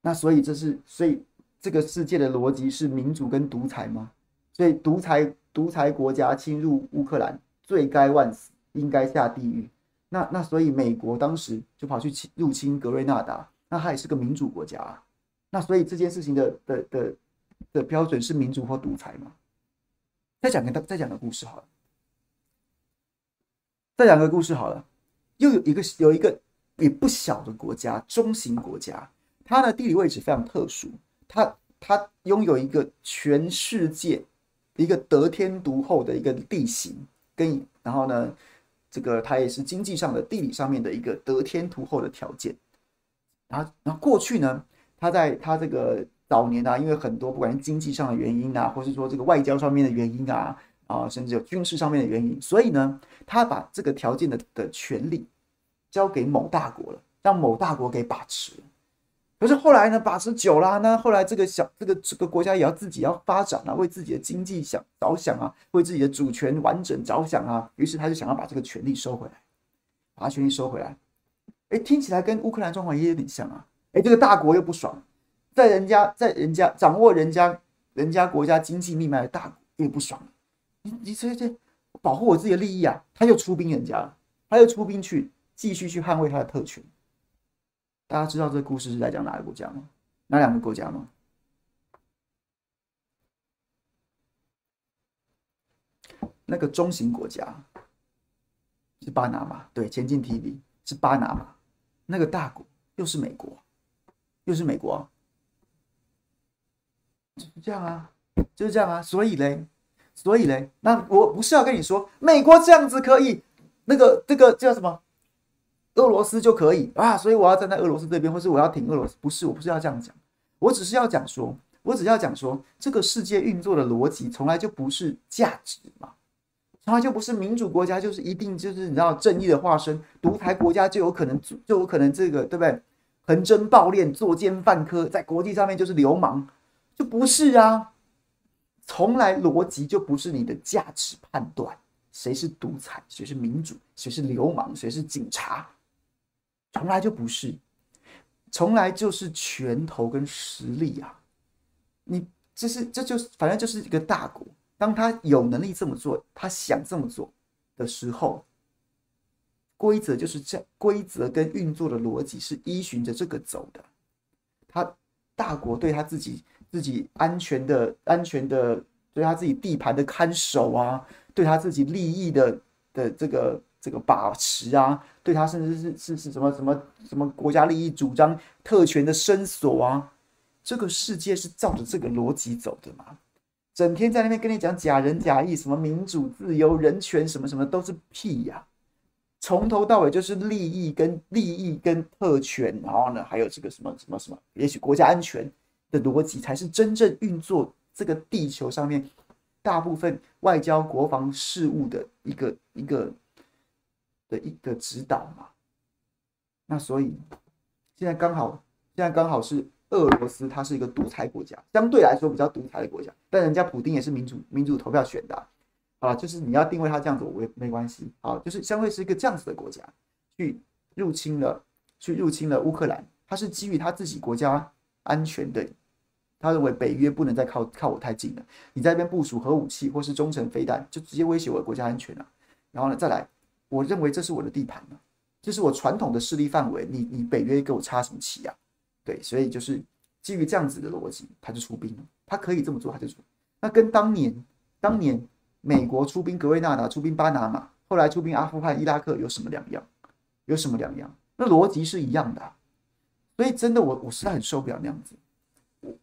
那所以这是，所以这个世界的逻辑是民主跟独裁吗？所以独裁独裁国家侵入乌克兰，罪该万死，应该下地狱。那那所以美国当时就跑去侵入侵格瑞纳达，那它也是个民主国家啊。那所以这件事情的的的。的标准是民主或独裁吗？再讲个再讲个故事好了，再讲个故事好了。又有一个有一个也不小的国家，中型国家，它的地理位置非常特殊，它它拥有一个全世界一个得天独厚的一个地形，跟然后呢，这个它也是经济上的地理上面的一个得天独厚的条件。然后然后过去呢，它在它这个。早年啊，因为很多不管是经济上的原因啊，或是说这个外交上面的原因啊，啊，甚至有军事上面的原因，所以呢，他把这个条件的的权利交给某大国了，让某大国给把持。可是后来呢，把持久了，那后来这个小这个这个国家也要自己要发展啊，为自己的经济想着想啊，为自己的主权完整着想啊，于是他就想要把这个权利收回来，把权利收回来。哎，听起来跟乌克兰状况也有点像啊。哎，这个大国又不爽。在人家在人家掌握人家人家国家经济命脉的大国又不爽，你你这这保护我自己的利益啊！他又出兵人家了，他又出兵去继续去捍卫他的特权。大家知道这个故事是在讲哪个国家吗？哪两个国家吗？那个中型国家是巴拿马，对，前进 TV 是巴拿马。那个大国又是美国，又是美国。就是这样啊，就是这样啊，所以嘞，所以嘞，那我不是要跟你说，美国这样子可以，那个这个叫什么，俄罗斯就可以。啊，所以我要站在俄罗斯这边，或是我要挺俄罗斯，不是，我不是要这样讲，我只是要讲说，我只要讲说，这个世界运作的逻辑从来就不是价值嘛，从来就不是民主国家就是一定就是你知道正义的化身，独裁国家就有可能就有可能这个对不对？横征暴敛、作奸犯科，在国际上面就是流氓。就不是啊，从来逻辑就不是你的价值判断，谁是独裁，谁是民主，谁是流氓，谁是警察，从来就不是，从来就是拳头跟实力啊！你这是这就是反正就是一个大国，当他有能力这么做，他想这么做的时候，规则就是这样，规则跟运作的逻辑是依循着这个走的，他大国对他自己。自己安全的、安全的，对他自己地盘的看守啊，对他自己利益的的这个这个把持啊，对他甚至是是是什么什么什么国家利益主张、特权的伸索啊，这个世界是照着这个逻辑走的嘛？整天在那边跟你讲假仁假义，什么民主、自由、人权，什么什么都是屁呀、从头到尾就是利益跟利益跟特权，然后呢，还有这个什么什么什么，也许国家安全。的逻辑，才是真正运作这个地球上面大部分外交国防事务的一个一个的一个指导嘛。那所以现在刚好，现在刚好是俄罗斯，它是一个独裁国家，相对来说比较独裁的国家，但人家普丁也是民主民主投票选的啊，啊，就是你要定位他这样子，我也没关系啊，就是相对是一个这样子的国家去入侵了，去入侵了乌克兰，他是基于他自己国家安全的，他认为北约不能再靠靠我太近了，你在那边部署核武器或是中程飞弹，就直接威胁我的国家安全了。然后呢，再来，我认为这是我的地盘了。这是我传统的势力范围，你你北约给我插什么旗呀？对，所以就是基于这样子的逻辑，他就出兵了。他可以这么做，他就出。那跟当年当年美国出兵格维纳达、出兵巴拿马，后来出兵阿富汗、伊拉克有什么两样？有什么两样？那逻辑是一样的。所以真的我，我我实在很受不了那样子。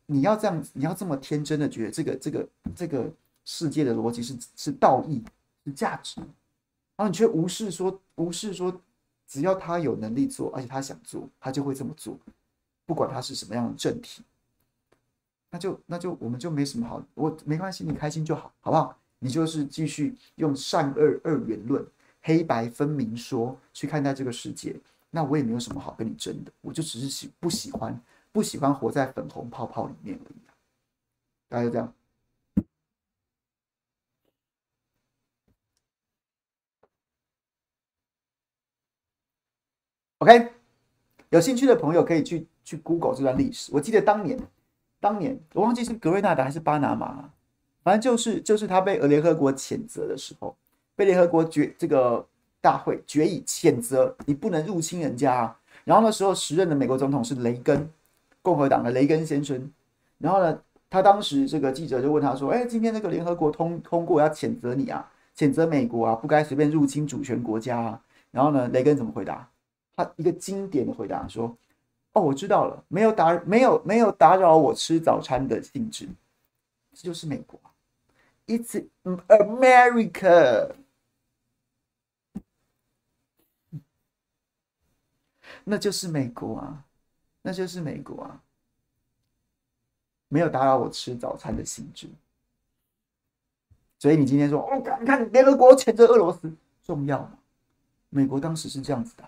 你要这样，你要这么天真的觉得这个这个这个世界的逻辑是是道义是价值，然后你却无视说无视说。只要他有能力做，而且他想做，他就会这么做，不管他是什么样的政体，那就那就我们就没什么好，我没关系，你开心就好，好不好？你就是继续用善恶二元论、黑白分明说去看待这个世界，那我也没有什么好跟你争的，我就只是喜不喜欢不喜欢活在粉红泡泡里面而已，大家就这样。OK，有兴趣的朋友可以去去 Google 这段历史。我记得当年，当年我忘记是格瑞纳达还是巴拿马，反正就是就是他被俄联合国谴责的时候，被联合国决这个大会决议谴责，你不能入侵人家啊。然后那时候时任的美国总统是雷根，共和党的雷根先生。然后呢，他当时这个记者就问他说：“哎，今天那个联合国通通过要谴责你啊，谴责美国啊，不该随便入侵主权国家啊。”然后呢，雷根怎么回答？他一个经典的回答说：“哦，我知道了，没有打，没有没有打扰我吃早餐的兴致，这就是美国。It's America，那就是美国啊，那就是美国啊，没有打扰我吃早餐的兴致。所以你今天说，哦，看看联合国谴责俄罗斯重要吗？美国当时是这样子的。”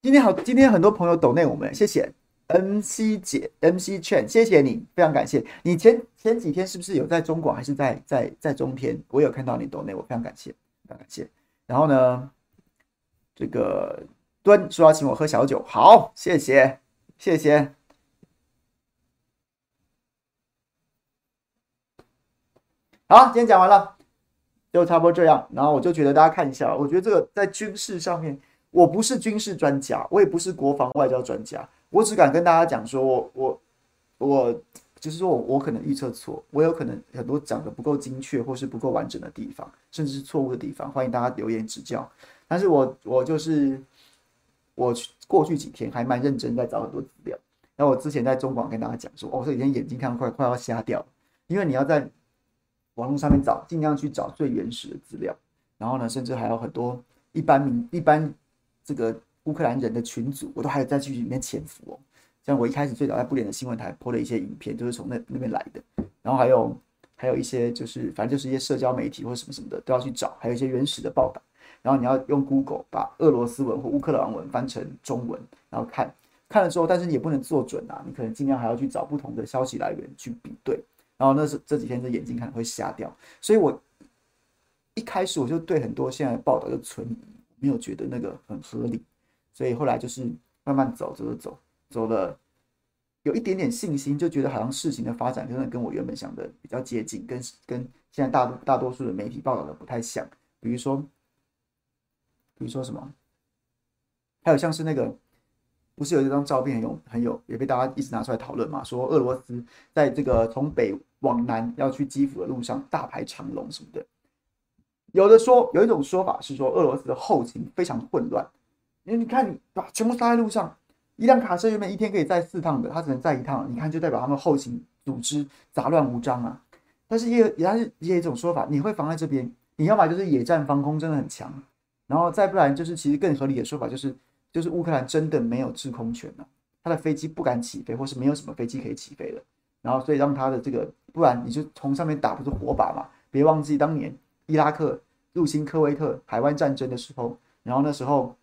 今天好，今天很多朋友抖内我们，谢谢 MC 姐、MC 券，谢谢你，非常感谢你前前几天是不是有在中广还是在在在中天？我有看到你抖内，我非常感谢，非常感谢。然后呢，这个敦说要请我喝小酒，好，谢谢，谢谢。好，今天讲完了，就差不多这样。然后我就觉得大家看一下，我觉得这个在军事上面。我不是军事专家，我也不是国防外交专家，我只敢跟大家讲说我，我我就是说我我可能预测错，我有可能很多讲的不够精确或是不够完整的地方，甚至是错误的地方，欢迎大家留言指教。但是我我就是我过去几天还蛮认真在找很多资料，然后我之前在中广跟大家讲说，哦，这几天眼睛看快快要瞎掉，因为你要在网络上面找，尽量去找最原始的资料，然后呢，甚至还有很多一般民一般。这个乌克兰人的群组，我都还有在去里面潜伏哦。像我一开始最早在布点的新闻台播的一些影片，就是从那那边来的。然后还有还有一些就是反正就是一些社交媒体或者什么什么的都要去找，还有一些原始的报道。然后你要用 Google 把俄罗斯文或乌克兰文翻成中文，然后看看了之后，但是你也不能做准啊，你可能尽量还要去找不同的消息来源去比对。然后那是这几天这眼睛可能会瞎掉，所以我一开始我就对很多现在的报道就存疑。没有觉得那个很合理，所以后来就是慢慢走，走走走，走了有一点点信心，就觉得好像事情的发展真的跟我原本想的比较接近，跟跟现在大大多数的媒体报道的不太像。比如说，比如说什么，还有像是那个，不是有一张照片很有很有也被大家一直拿出来讨论嘛？说俄罗斯在这个从北往南要去基辅的路上大排长龙什么的。有的说，有一种说法是说，俄罗斯的后勤非常混乱，因为你看，你把全部塞在路上，一辆卡车原本一天可以载四趟的，它只能载一趟，你看就代表他们后勤组织杂乱无章啊。但是也有，也是也有一种说法，你会防在这边，你要么就是野战防空真的很强，然后再不然就是其实更合理的说法就是，就是乌克兰真的没有制空权了，他的飞机不敢起飞，或是没有什么飞机可以起飞了，然后所以让他的这个，不然你就从上面打不是火把嘛？别忘记当年伊拉克入侵科威特海湾战争的时候，然后那时候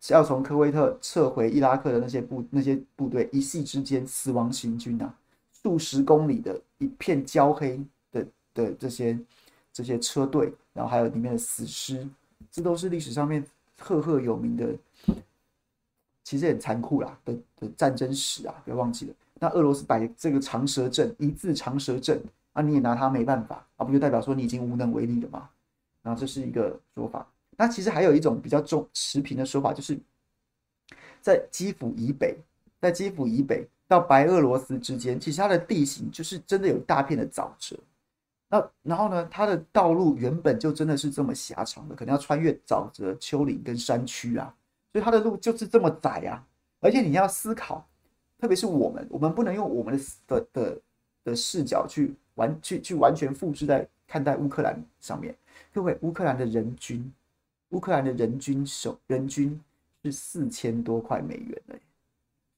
是要从科威特撤回伊拉克的那些部那些部队，一夕之间死亡行军啊，数十公里的一片焦黑的的这些这些车队，然后还有里面的死尸，这都是历史上面赫赫有名的，其实很残酷啦的的战争史啊，不要忘记了。那俄罗斯摆这个长蛇阵，一字长蛇阵。啊，你也拿他没办法啊，不就代表说你已经无能为力了吗？然后这是一个说法。那其实还有一种比较中持平的说法，就是在基辅以北，在基辅以北到白俄罗斯之间，其实它的地形就是真的有一大片的沼泽。那然后呢，它的道路原本就真的是这么狭长的，可能要穿越沼泽、丘陵跟山区啊，所以它的路就是这么窄啊。而且你要思考，特别是我们，我们不能用我们的的的的视角去。完去去完全复制在看待乌克兰上面，各位，乌克兰的人均，乌克兰的人均手人均是四千多块美元的，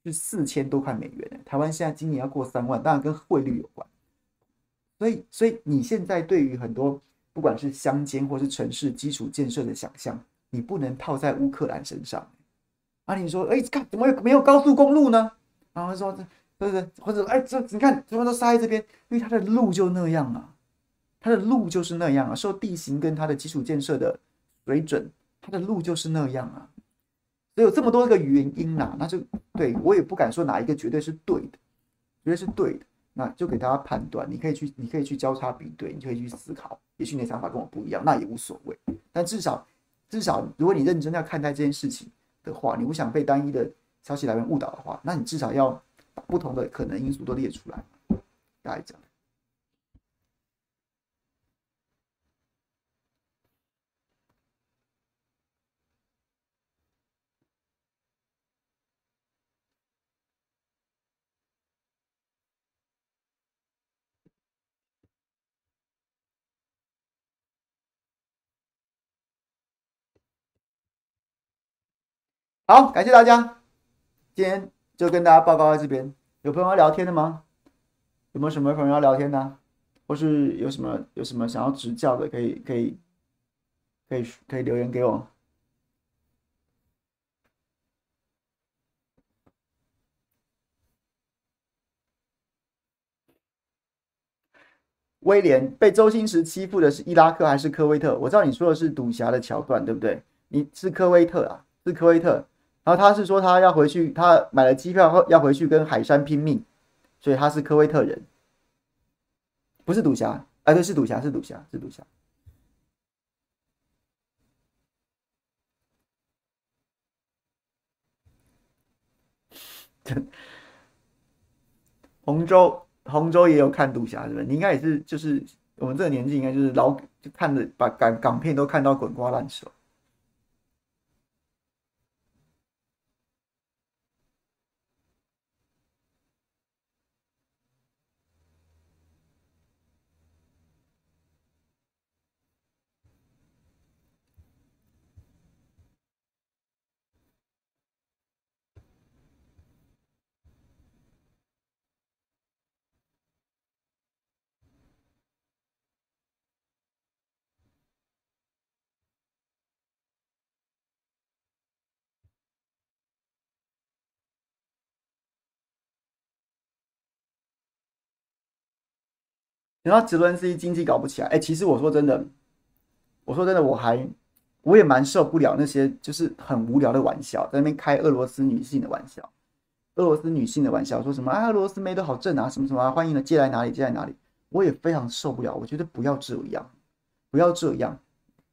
是四千多块美元。台湾现在今年要过三万，当然跟汇率有关。所以，所以你现在对于很多不管是乡间或是城市基础建设的想象，你不能套在乌克兰身上。啊，你说，哎，看怎么没有高速公路呢？然后说对不对？或者哎，这你看，什么都塞在这边，因为它的路就那样啊，它的路就是那样啊，受地形跟它的基础建设的水准，它的路就是那样啊。所以有这么多个原因呐、啊，那就对我也不敢说哪一个绝对是对的，绝对是对的，那就给大家判断。你可以去，你可以去交叉比对，你可以去思考。也许你的想法跟我不一样，那也无所谓。但至少，至少如果你认真要看待这件事情的话，你不想被单一的消息来源误导的话，那你至少要。把不同的可能因素都列出来，大概这样。好，感谢大家，今天。就跟大家报告在这边，有朋友要聊天的吗？有没有什么朋友要聊天的？或是有什么有什么想要指教的，可以可以可以可以留言给我。威廉被周星驰欺负的是伊拉克还是科威特？我知道你说的是赌侠的桥段，对不对？你是科威特啊，是科威特。然后他是说他要回去，他买了机票后要回去跟海山拼命，所以他是科威特人，不是赌侠，哎，对，是赌侠，是赌侠，是赌侠。洪州，洪州也有看赌侠，是不是？你应该也是，就是我们这个年纪，应该就是老就看的，把港港片都看到滚瓜烂熟。然后泽伦斯基经济搞不起来，哎，其实我说真的，我说真的，我还我也蛮受不了那些就是很无聊的玩笑，在那边开俄罗斯女性的玩笑，俄罗斯女性的玩笑，说什么啊，俄罗斯妹都好正啊，什么什么啊，欢迎的接来哪里接来哪里，我也非常受不了。我觉得不要这样，不要这样，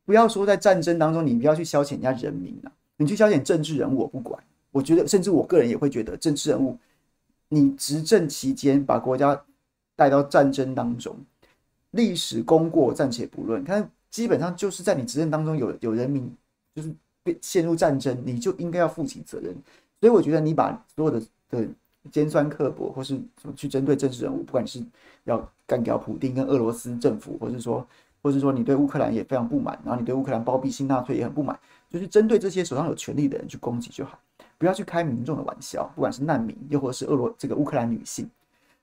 不要说在战争当中你不要去消遣人家人民啊，你去消遣政治人物我不管，我觉得甚至我个人也会觉得政治人物，你执政期间把国家。带到战争当中，历史功过暂且不论，它基本上就是在你执政当中有有人民就是被陷入战争，你就应该要负起责任。所以我觉得你把所有的的尖酸刻薄，或是什么去针对政治人物，不管你是要干掉普丁跟俄罗斯政府，或是说，或是说你对乌克兰也非常不满，然后你对乌克兰包庇新纳粹也很不满，就是针对这些手上有权力的人去攻击就好，不要去开民众的玩笑，不管是难民，又或是俄罗这个乌克兰女性，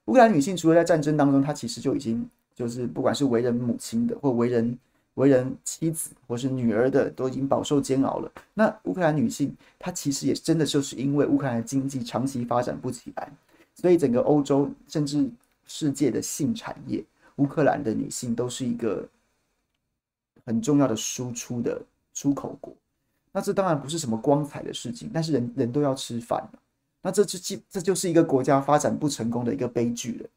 乌克兰女性除了在战争当中，她其实就已经就是不管是为人母亲的，或为人。为人妻子或是女儿的都已经饱受煎熬了。那乌克兰女性，她其实也真的就是因为乌克兰经济长期发展不起来，所以整个欧洲甚至世界的性产业，乌克兰的女性都是一个很重要的输出的出口国。那这当然不是什么光彩的事情，但是人人都要吃饭。那这就这就是一个国家发展不成功的一个悲剧了。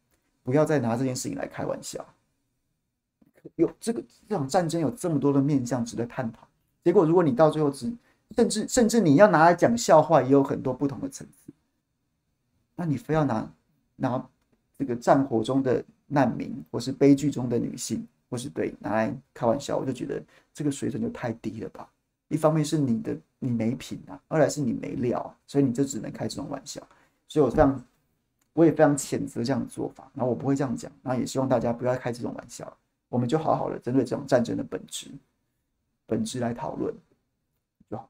不要再拿这件事情来开玩笑。有这个这场战争有这么多的面向值得探讨，结果如果你到最后只甚至甚至你要拿来讲笑话，也有很多不同的层次。那你非要拿拿这个战火中的难民，或是悲剧中的女性，或是对拿来开玩笑，我就觉得这个水准就太低了吧。一方面是你的你没品啊，二来是你没料，所以你就只能开这种玩笑。所以我非常我也非常谴责这样的做法，然后我不会这样讲，然后也希望大家不要开这种玩笑。我们就好好的针对这种战争的本质，本质来讨论就好。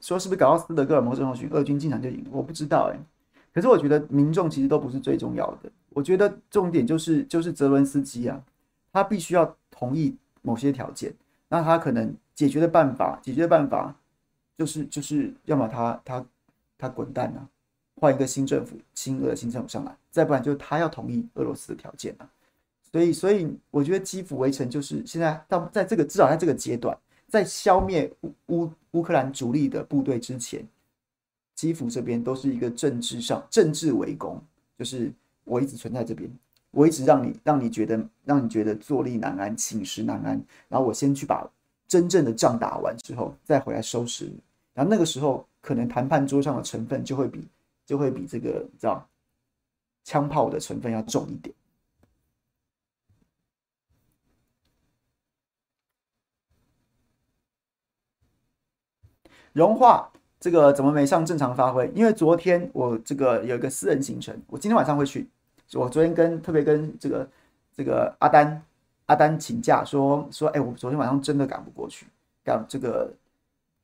说：“是不是搞到斯德哥尔摩症候群？俄军经常就赢？我不知道哎、”可是我觉得民众其实都不是最重要的，我觉得重点就是就是泽伦斯基啊，他必须要同意某些条件，那他可能解决的办法，解决的办法就是就是要么他他他滚蛋啊，换一个新政府，亲俄的新政府上来，再不然就是他要同意俄罗斯的条件啊，所以所以我觉得基辅围城就是现在到在这个至少在这个阶段，在消灭乌乌乌克兰主力的部队之前。基辅这边都是一个政治上政治围攻，就是我一直存在这边，我一直让你让你觉得让你觉得坐立难安，寝食难安，然后我先去把真正的仗打完之后，再回来收拾你，然后那个时候可能谈判桌上的成分就会比就会比这个你知道枪炮的成分要重一点，融化。这个怎么没上正常发挥？因为昨天我这个有一个私人行程，我今天晚上会去。我昨天跟特别跟这个这个阿丹阿丹请假说说，哎，我昨天晚上真的赶不过去，赶这个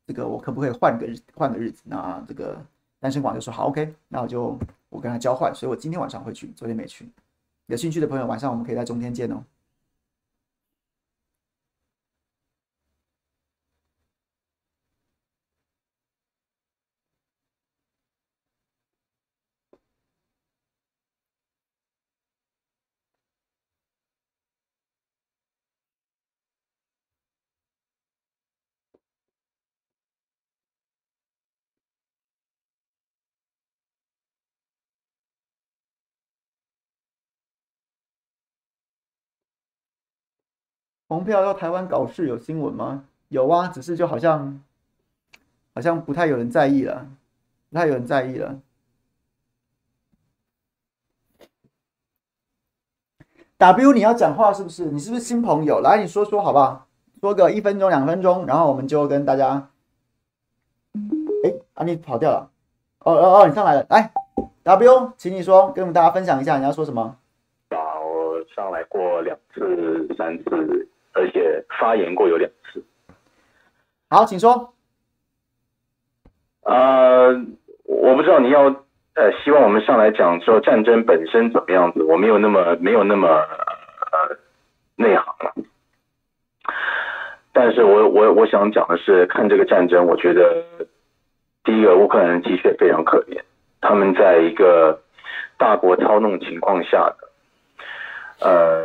这个我可不可以换个日换个日子？那这个单身广就说好，OK，那我就我跟他交换，所以我今天晚上会去，昨天没去。有兴趣的朋友，晚上我们可以在中天见哦。红票到台湾搞事有新闻吗？有啊，只是就好像好像不太有人在意了，不太有人在意了。W，你要讲话是不是？你是不是新朋友？来，你说说好不好？说个一分钟、两分钟，然后我们就跟大家。哎，啊，你跑掉了。哦哦哦，你上来了。来，W，请你说，跟我们大家分享一下你要说什么。我上来过两次、三次。而且发言过有两次。好，请说。呃，我不知道你要呃，希望我们上来讲说战争本身怎么样子，我没有那么没有那么呃内行了。但是我我我想讲的是，看这个战争，我觉得第一个乌克兰人的确非常可怜，他们在一个大国操弄情况下的，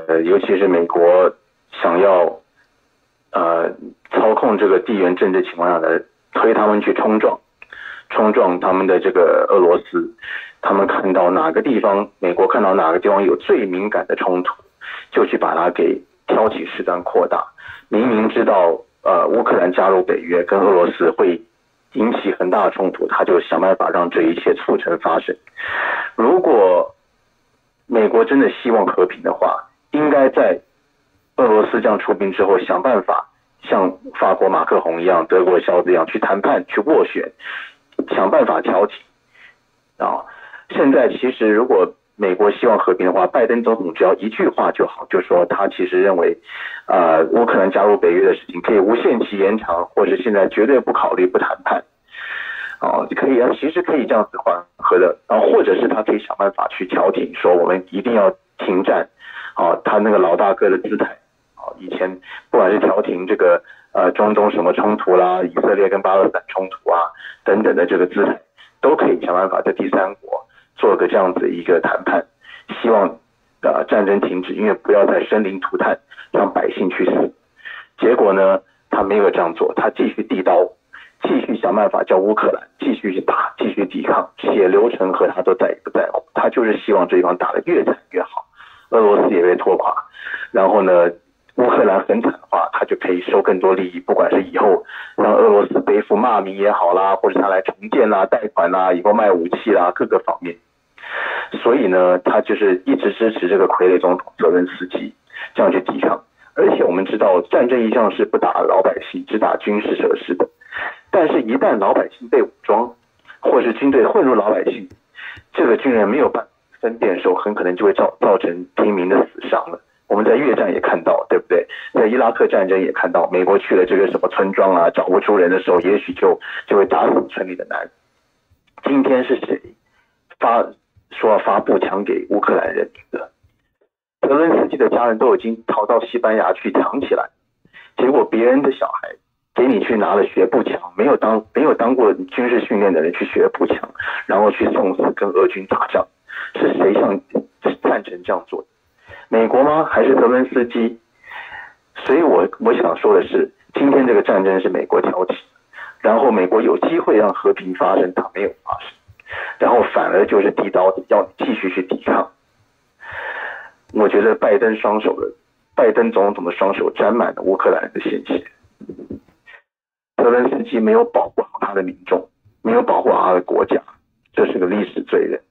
呃，尤其是美国。想要，呃，操控这个地缘政治情况下来推他们去冲撞，冲撞他们的这个俄罗斯，他们看到哪个地方，美国看到哪个地方有最敏感的冲突，就去把它给挑起事端扩大。明明知道，呃，乌克兰加入北约跟俄罗斯会引起很大的冲突，他就想办法让这一切促成发生。如果美国真的希望和平的话，应该在俄罗斯这样出兵之后，想办法像法国马克宏一样、德国肖子一样去谈判、去斡旋，想办法调停。啊，现在其实如果美国希望和平的话，拜登总统只要一句话就好，就说他其实认为，呃，乌克兰加入北约的事情可以无限期延长，或者现在绝对不考虑不谈判，哦，可以啊，其实可以这样子缓和的，啊，或者是他可以想办法去调停，说我们一定要停战，啊，他那个老大哥的姿态，以前不管是调停这个呃中东什么冲突啦，以色列跟巴勒斯坦冲突啊等等的这个姿态，都可以想办法在第三国。做个这样子一个谈判，希望呃战争停止，因为不要再生灵涂炭，让百姓去死。结果呢，他没有这样做，他继续递刀，继续想办法叫乌克兰继续去打，继续抵抗，血流成河，他都在也不在乎。他就是希望这一方打得越惨越好，俄罗斯也被拖垮，然后呢，乌克兰很惨的话，他就可以收更多利益，不管是以后让俄罗斯背负骂名也好啦，或者他来重建啦、贷款啦、以后卖武器啦，各个方面。所以呢，他就是一直支持这个傀儡总统泽连斯基这样去抵抗。而且我们知道，战争一向是不打老百姓，只打军事设施的。但是，一旦老百姓被武装，或是军队混入老百姓，这个军人没有办法分辨的时候，很可能就会造造成平民的死伤了。我们在越战也看到，对不对？在伊拉克战争也看到，美国去了这个什么村庄啊，找不出人的时候，也许就就会打死村里的男人。今天是谁发？说要发步枪给乌克兰人的，泽伦斯基的家人都已经逃到西班牙去藏起来，结果别人的小孩给你去拿了学步枪，没有当没有当过军事训练的人去学步枪，然后去送死跟俄军打仗，是谁像赞成这样做的？美国吗？还是泽伦斯基？所以我我想说的是，今天这个战争是美国挑起，然后美国有机会让和平发生，它没有发生。然后反而就是递刀子，要你继续去抵抗。我觉得拜登双手的拜登总统的双手沾满了乌克兰的鲜血。泽伦斯基没有保护好他的民众，没有保护好他的国家，这是个历史罪人。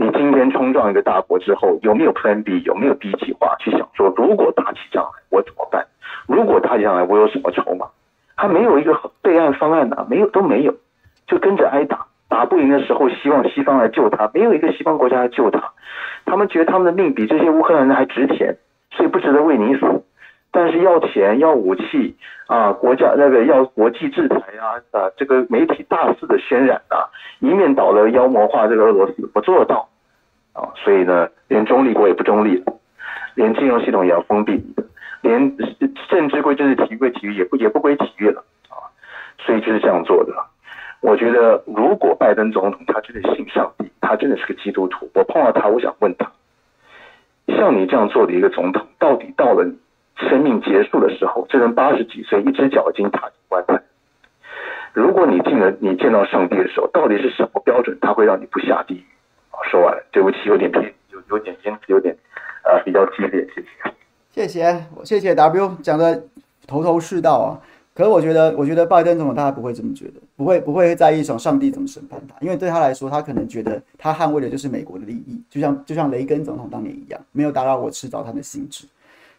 你今天冲撞一个大国之后，有没有 Plan B？有没有 B 计划？去想说，如果打起仗来，我怎么办？如果打起仗来，我有什么筹码？他没有一个备案方案呐，没有都没有，就跟着挨打。打不赢的时候，希望西方来救他，没有一个西方国家来救他。他们觉得他们的命比这些乌克兰人还值钱，所以不值得为你死。但是要钱要武器啊，国家那个要国际制裁啊啊，这个媒体大肆的渲染啊，一面倒的妖魔化这个俄罗斯，不做到啊。所以呢，连中立国也不中立了，连金融系统也要封闭，连政治归政治，体育归体育，也不也不归体育了啊。所以就是这样做的。我觉得，如果拜登总统他真的信上帝，他真的是个基督徒，我碰到他，我想问他，像你这样做的一个总统，到底到了你生命结束的时候，这人八十几岁，一只脚已经踏进棺材。如果你进了，你见到上帝的时候，到底是什么标准，他会让你不下地狱？说完了，对不起，有点偏，有有点偏，有点呃比较激烈，谢谢。谢谢，谢谢 W 讲的头头是道啊。可是我觉得，我觉得拜登总统他不会这么觉得，不会不会在意上上帝怎么审判他，因为对他来说，他可能觉得他捍卫的就是美国的利益，就像就像雷根总统当年一样，没有打扰我吃早餐的兴致。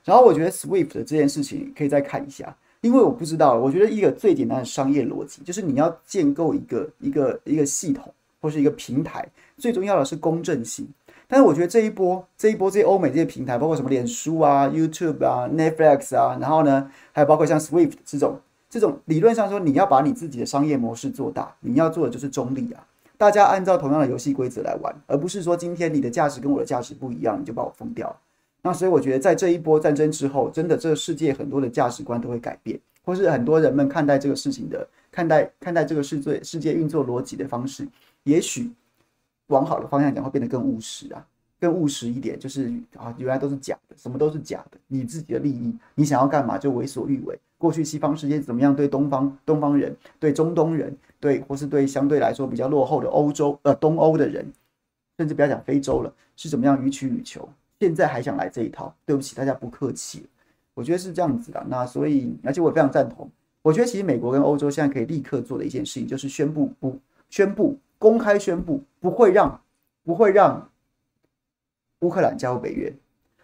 然后我觉得 SWIFT 的这件事情可以再看一下，因为我不知道，我觉得一个最简单的商业逻辑就是你要建构一个一个一个系统或是一个平台，最重要的是公正性。但是我觉得这一波这一波这些欧美这些平台，包括什么脸书啊、YouTube 啊、Netflix 啊，然后呢，还有包括像 Swift 这种这种理论上说，你要把你自己的商业模式做大，你要做的就是中立啊，大家按照同样的游戏规则来玩，而不是说今天你的价值跟我的价值不一样，你就把我封掉。那所以我觉得在这一波战争之后，真的这个世界很多的价值观都会改变，或是很多人们看待这个事情的看待看待这个世界世界运作逻辑的方式，也许。往好的方向讲，会变得更务实啊，更务实一点，就是啊，原来都是假的，什么都是假的。你自己的利益，你想要干嘛就为所欲为。过去西方世界怎么样对东方东方人、对中东人、对或是对相对来说比较落后的欧洲呃东欧的人，甚至不要讲非洲了，是怎么样予取予求？现在还想来这一套？对不起，大家不客气。我觉得是这样子的。那所以，而且我也非常赞同我觉得其实美国跟欧洲现在可以立刻做的一件事情，就是宣布不宣布公开宣布不会让不会让乌克兰加入北约。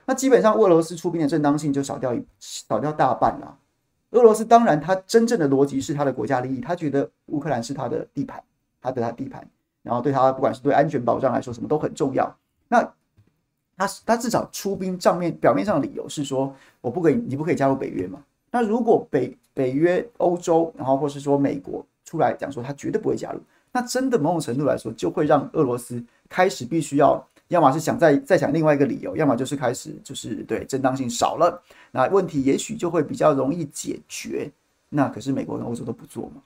那基本上俄罗斯出兵的正当性就少掉一少掉大半了。俄罗斯当然他真正的逻辑是他的国家利益，他觉得乌克兰是他的地盘，他的他地盘，然后对他不管是对安全保障来说什么都很重要。那他他至少出兵账面表面上的理由是说，我不可以，你不可以加入北约嘛？那如果北北约、欧洲，然后或是说美国出来讲说他绝对不会加入，那真的某种程度来说，就会让俄罗斯开始必须要，要么是想再再想另外一个理由，要么就是开始就是对正当性少了，那问题也许就会比较容易解决。那可是美国跟欧洲都不做嘛，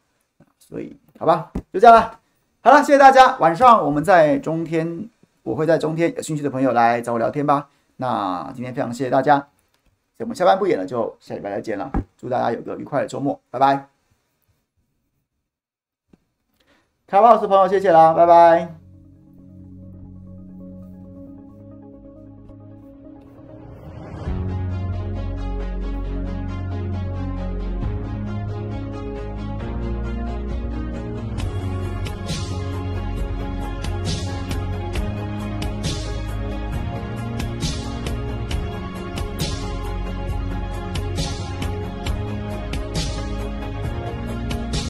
所以好吧，就这样了。好了，谢谢大家。晚上我们在中天，我会在中天，有兴趣的朋友来找我聊天吧。那今天非常谢谢大家。我们下班不演了，就下礼拜再见了。祝大家有个愉快的周末，拜拜。卡巴老师朋友，谢谢啦，拜拜。